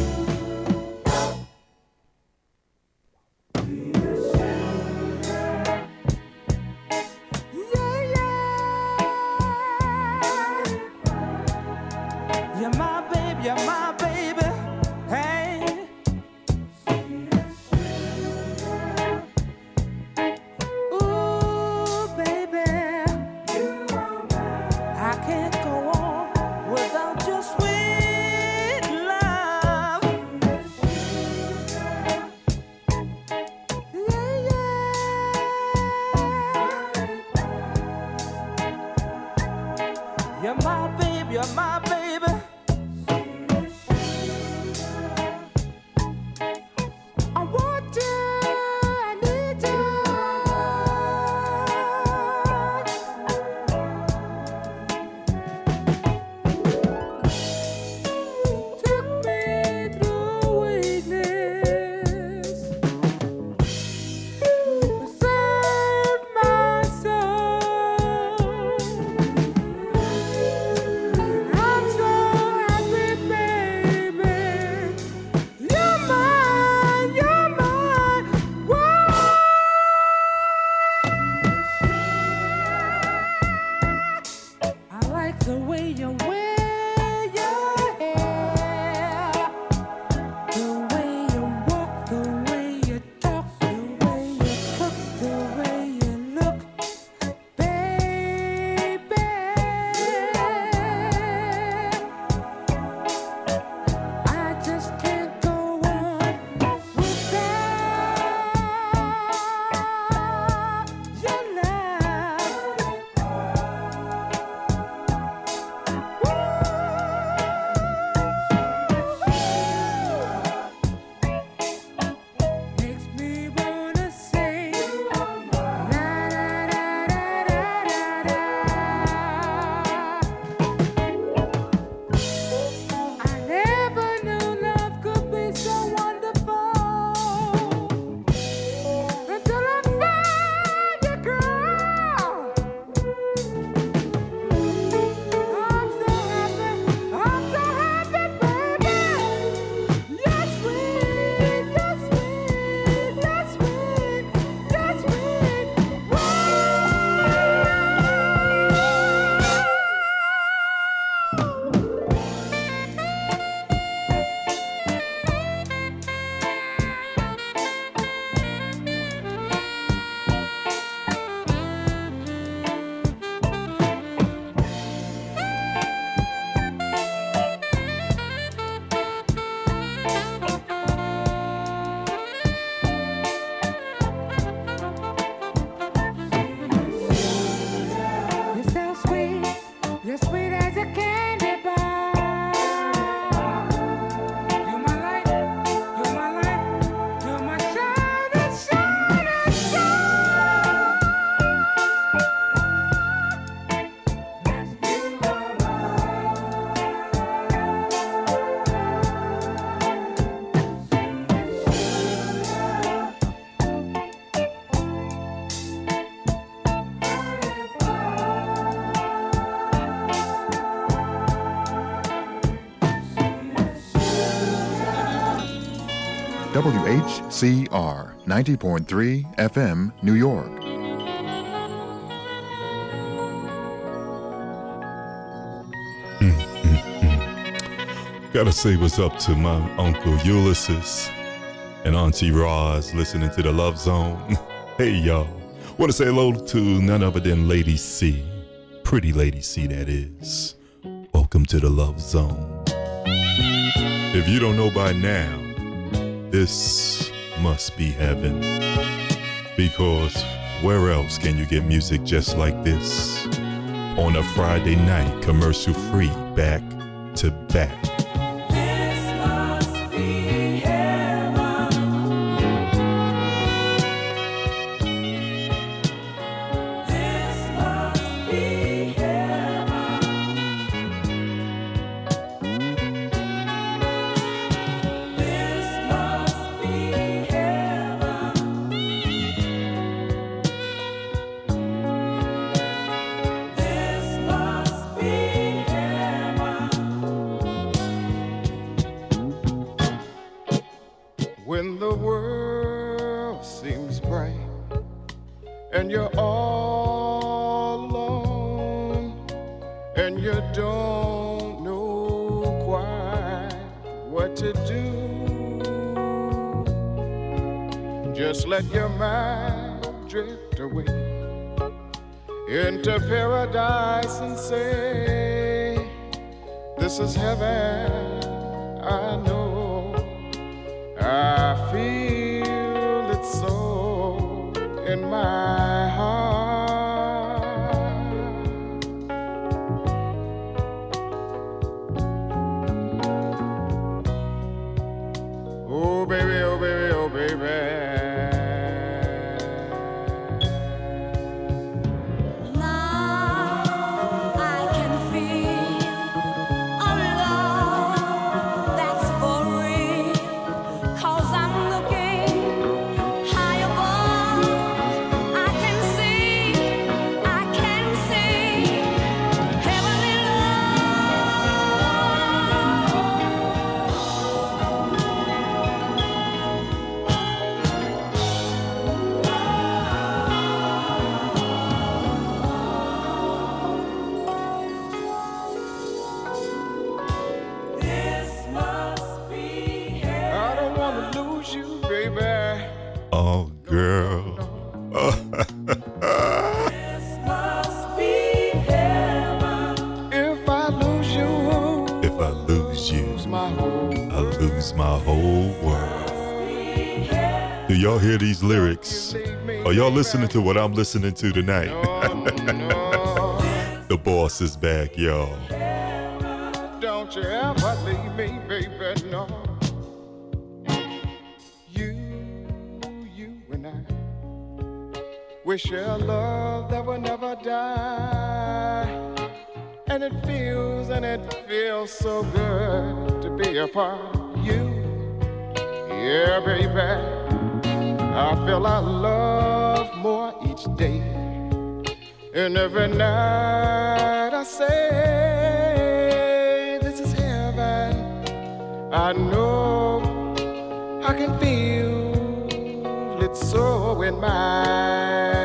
WHCR 90.3 FM, New York. <laughs> Gotta say what's up to my Uncle Ulysses and Auntie Roz listening to the Love Zone. <laughs> hey y'all. Wanna say hello to none other than Lady C. Pretty Lady C, that is. Welcome to the Love Zone. If you don't know by now, this must be heaven. Because where else can you get music just like this? On a Friday night, commercial free, back to back. listening to what I'm listening to tonight. <laughs> the boss is back, y'all. Don't you ever leave me, baby, no. You, you and I, we a love that will never die. And it feels, and it feels so good to be a part of you. Yeah, baby, I feel I love more each day. And every night I say, This is heaven. I know I can feel it so in my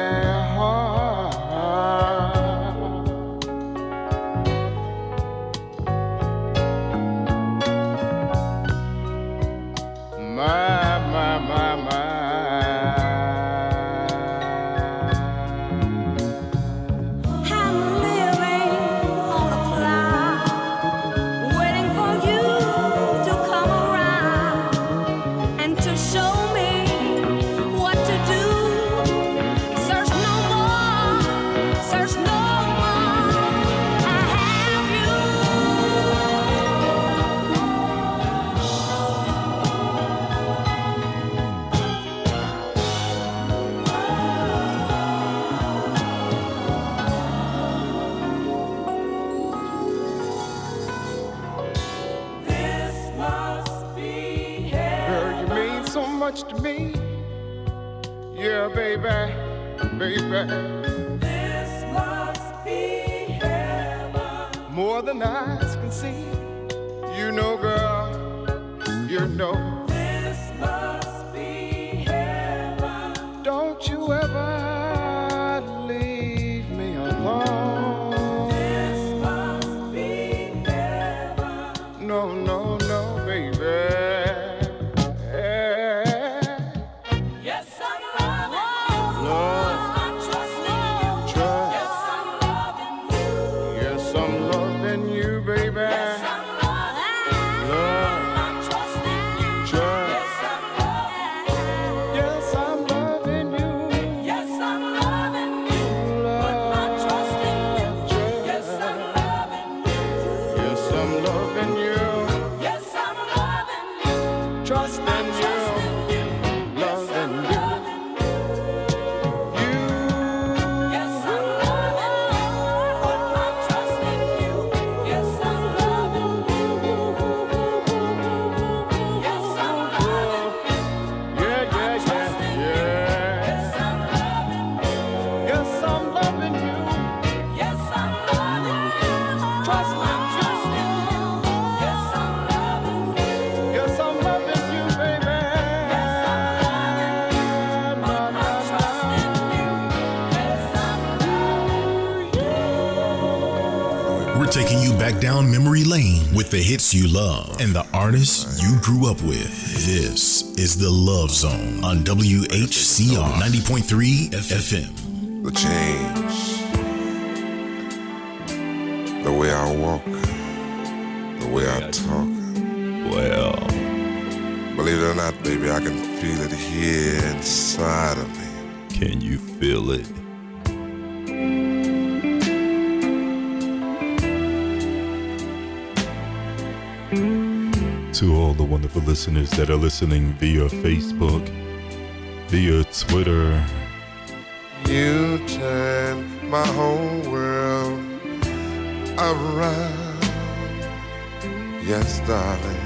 down memory lane with the hits you love and the artists you grew up with. This is the Love Zone on WHCR 90.3 FM. The change, the way I walk, the way I talk. Well, believe it or not, baby, I can feel it here inside of me. Can you feel it? To all the wonderful listeners that are listening via Facebook, via Twitter, You turn my whole world around. Yes, darling,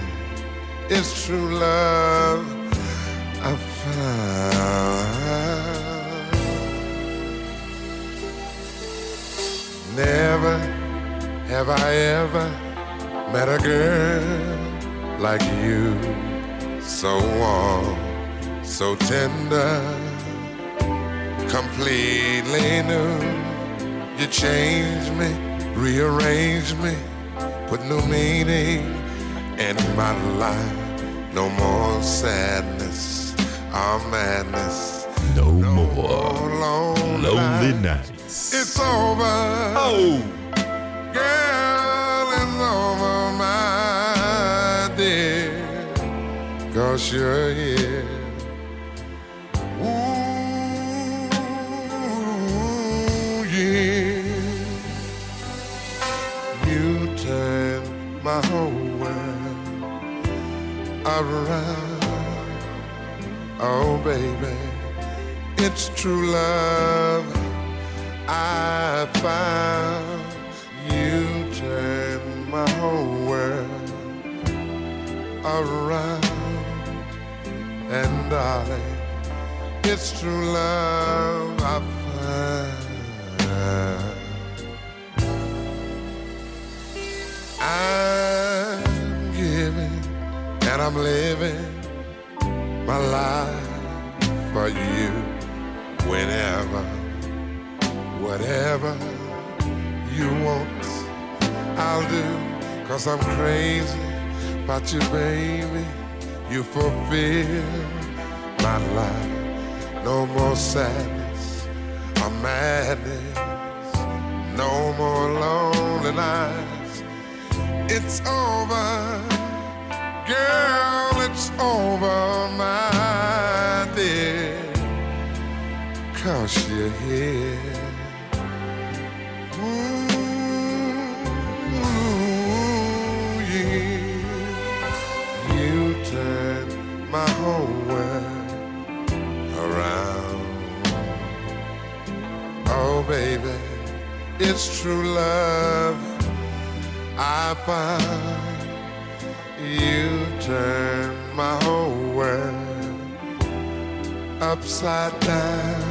it's true love I found. Never have I ever met a girl like you, so warm, so tender completely new. You changed me, rearranged me, put new meaning in my life. No more sadness or madness. no, more lonely lonely nights. nights. It's over. Oh, You're. Ooh, yeah. You turn my whole world around. Oh, baby, it's true love I found. You turn my whole world around. And darling, it's true love I found. I'm giving and I'm living my life for you whenever, whatever you want, I'll do. Cause I'm crazy about you, baby. You fulfill my life. No more sadness or madness. No more lonely nights. It's over. Girl, it's over, my dear. Cause you're here. My whole world around. Oh, baby, it's true love I found. You turn my whole world upside down.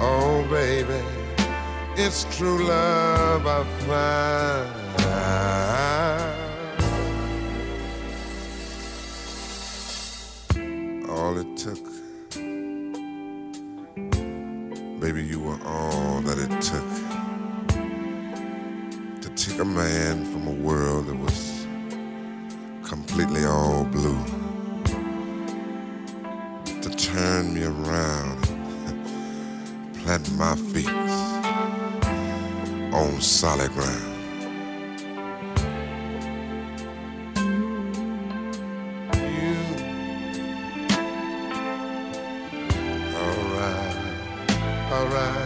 Oh, baby, it's true love I found. All it took, baby, you were all that it took to take a man from a world that was completely all blue to turn me around and <laughs> plant my feet on solid ground. Alright.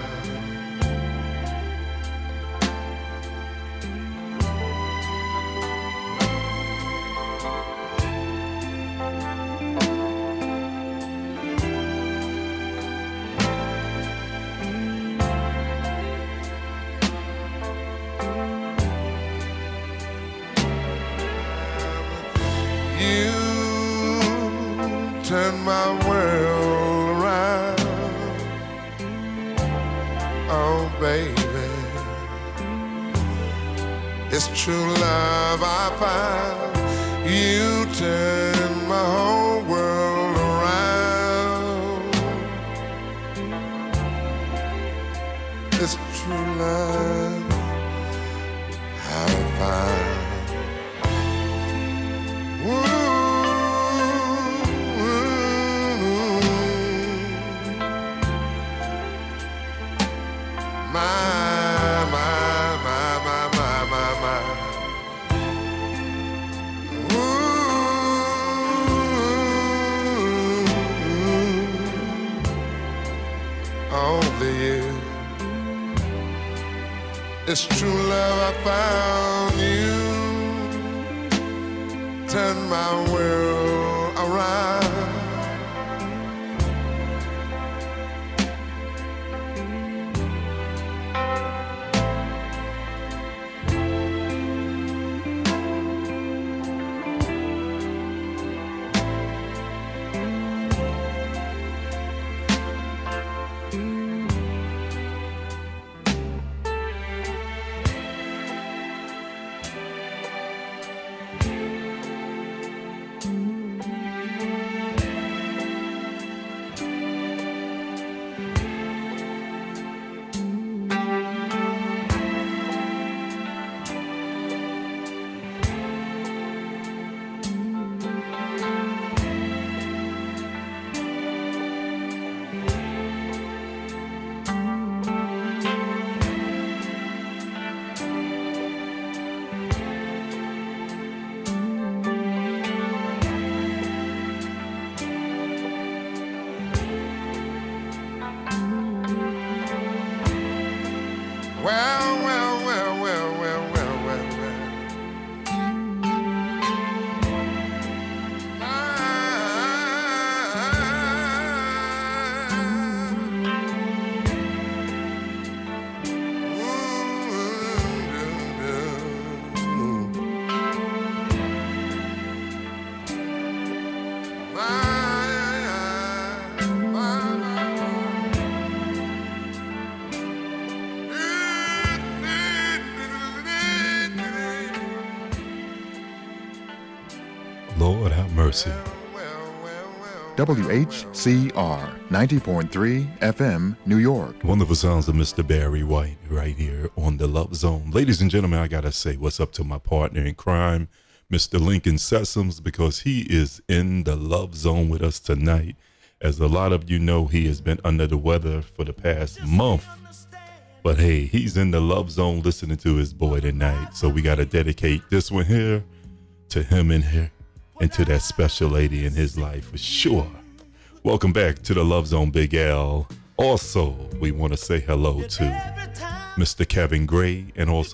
WHCR 90.3 FM, New York. Wonderful sounds of Mr. Barry White right here on the Love Zone. Ladies and gentlemen, I gotta say what's up to my partner in crime, Mr. Lincoln Sessoms, because he is in the Love Zone with us tonight. As a lot of you know, he has been under the weather for the past month. But hey, he's in the Love Zone listening to his boy tonight. So we gotta dedicate this one here to him and her and to that special lady in his life for sure. Welcome back to the Love Zone, Big L. Also, we want to say hello to Mr. Kevin Gray and also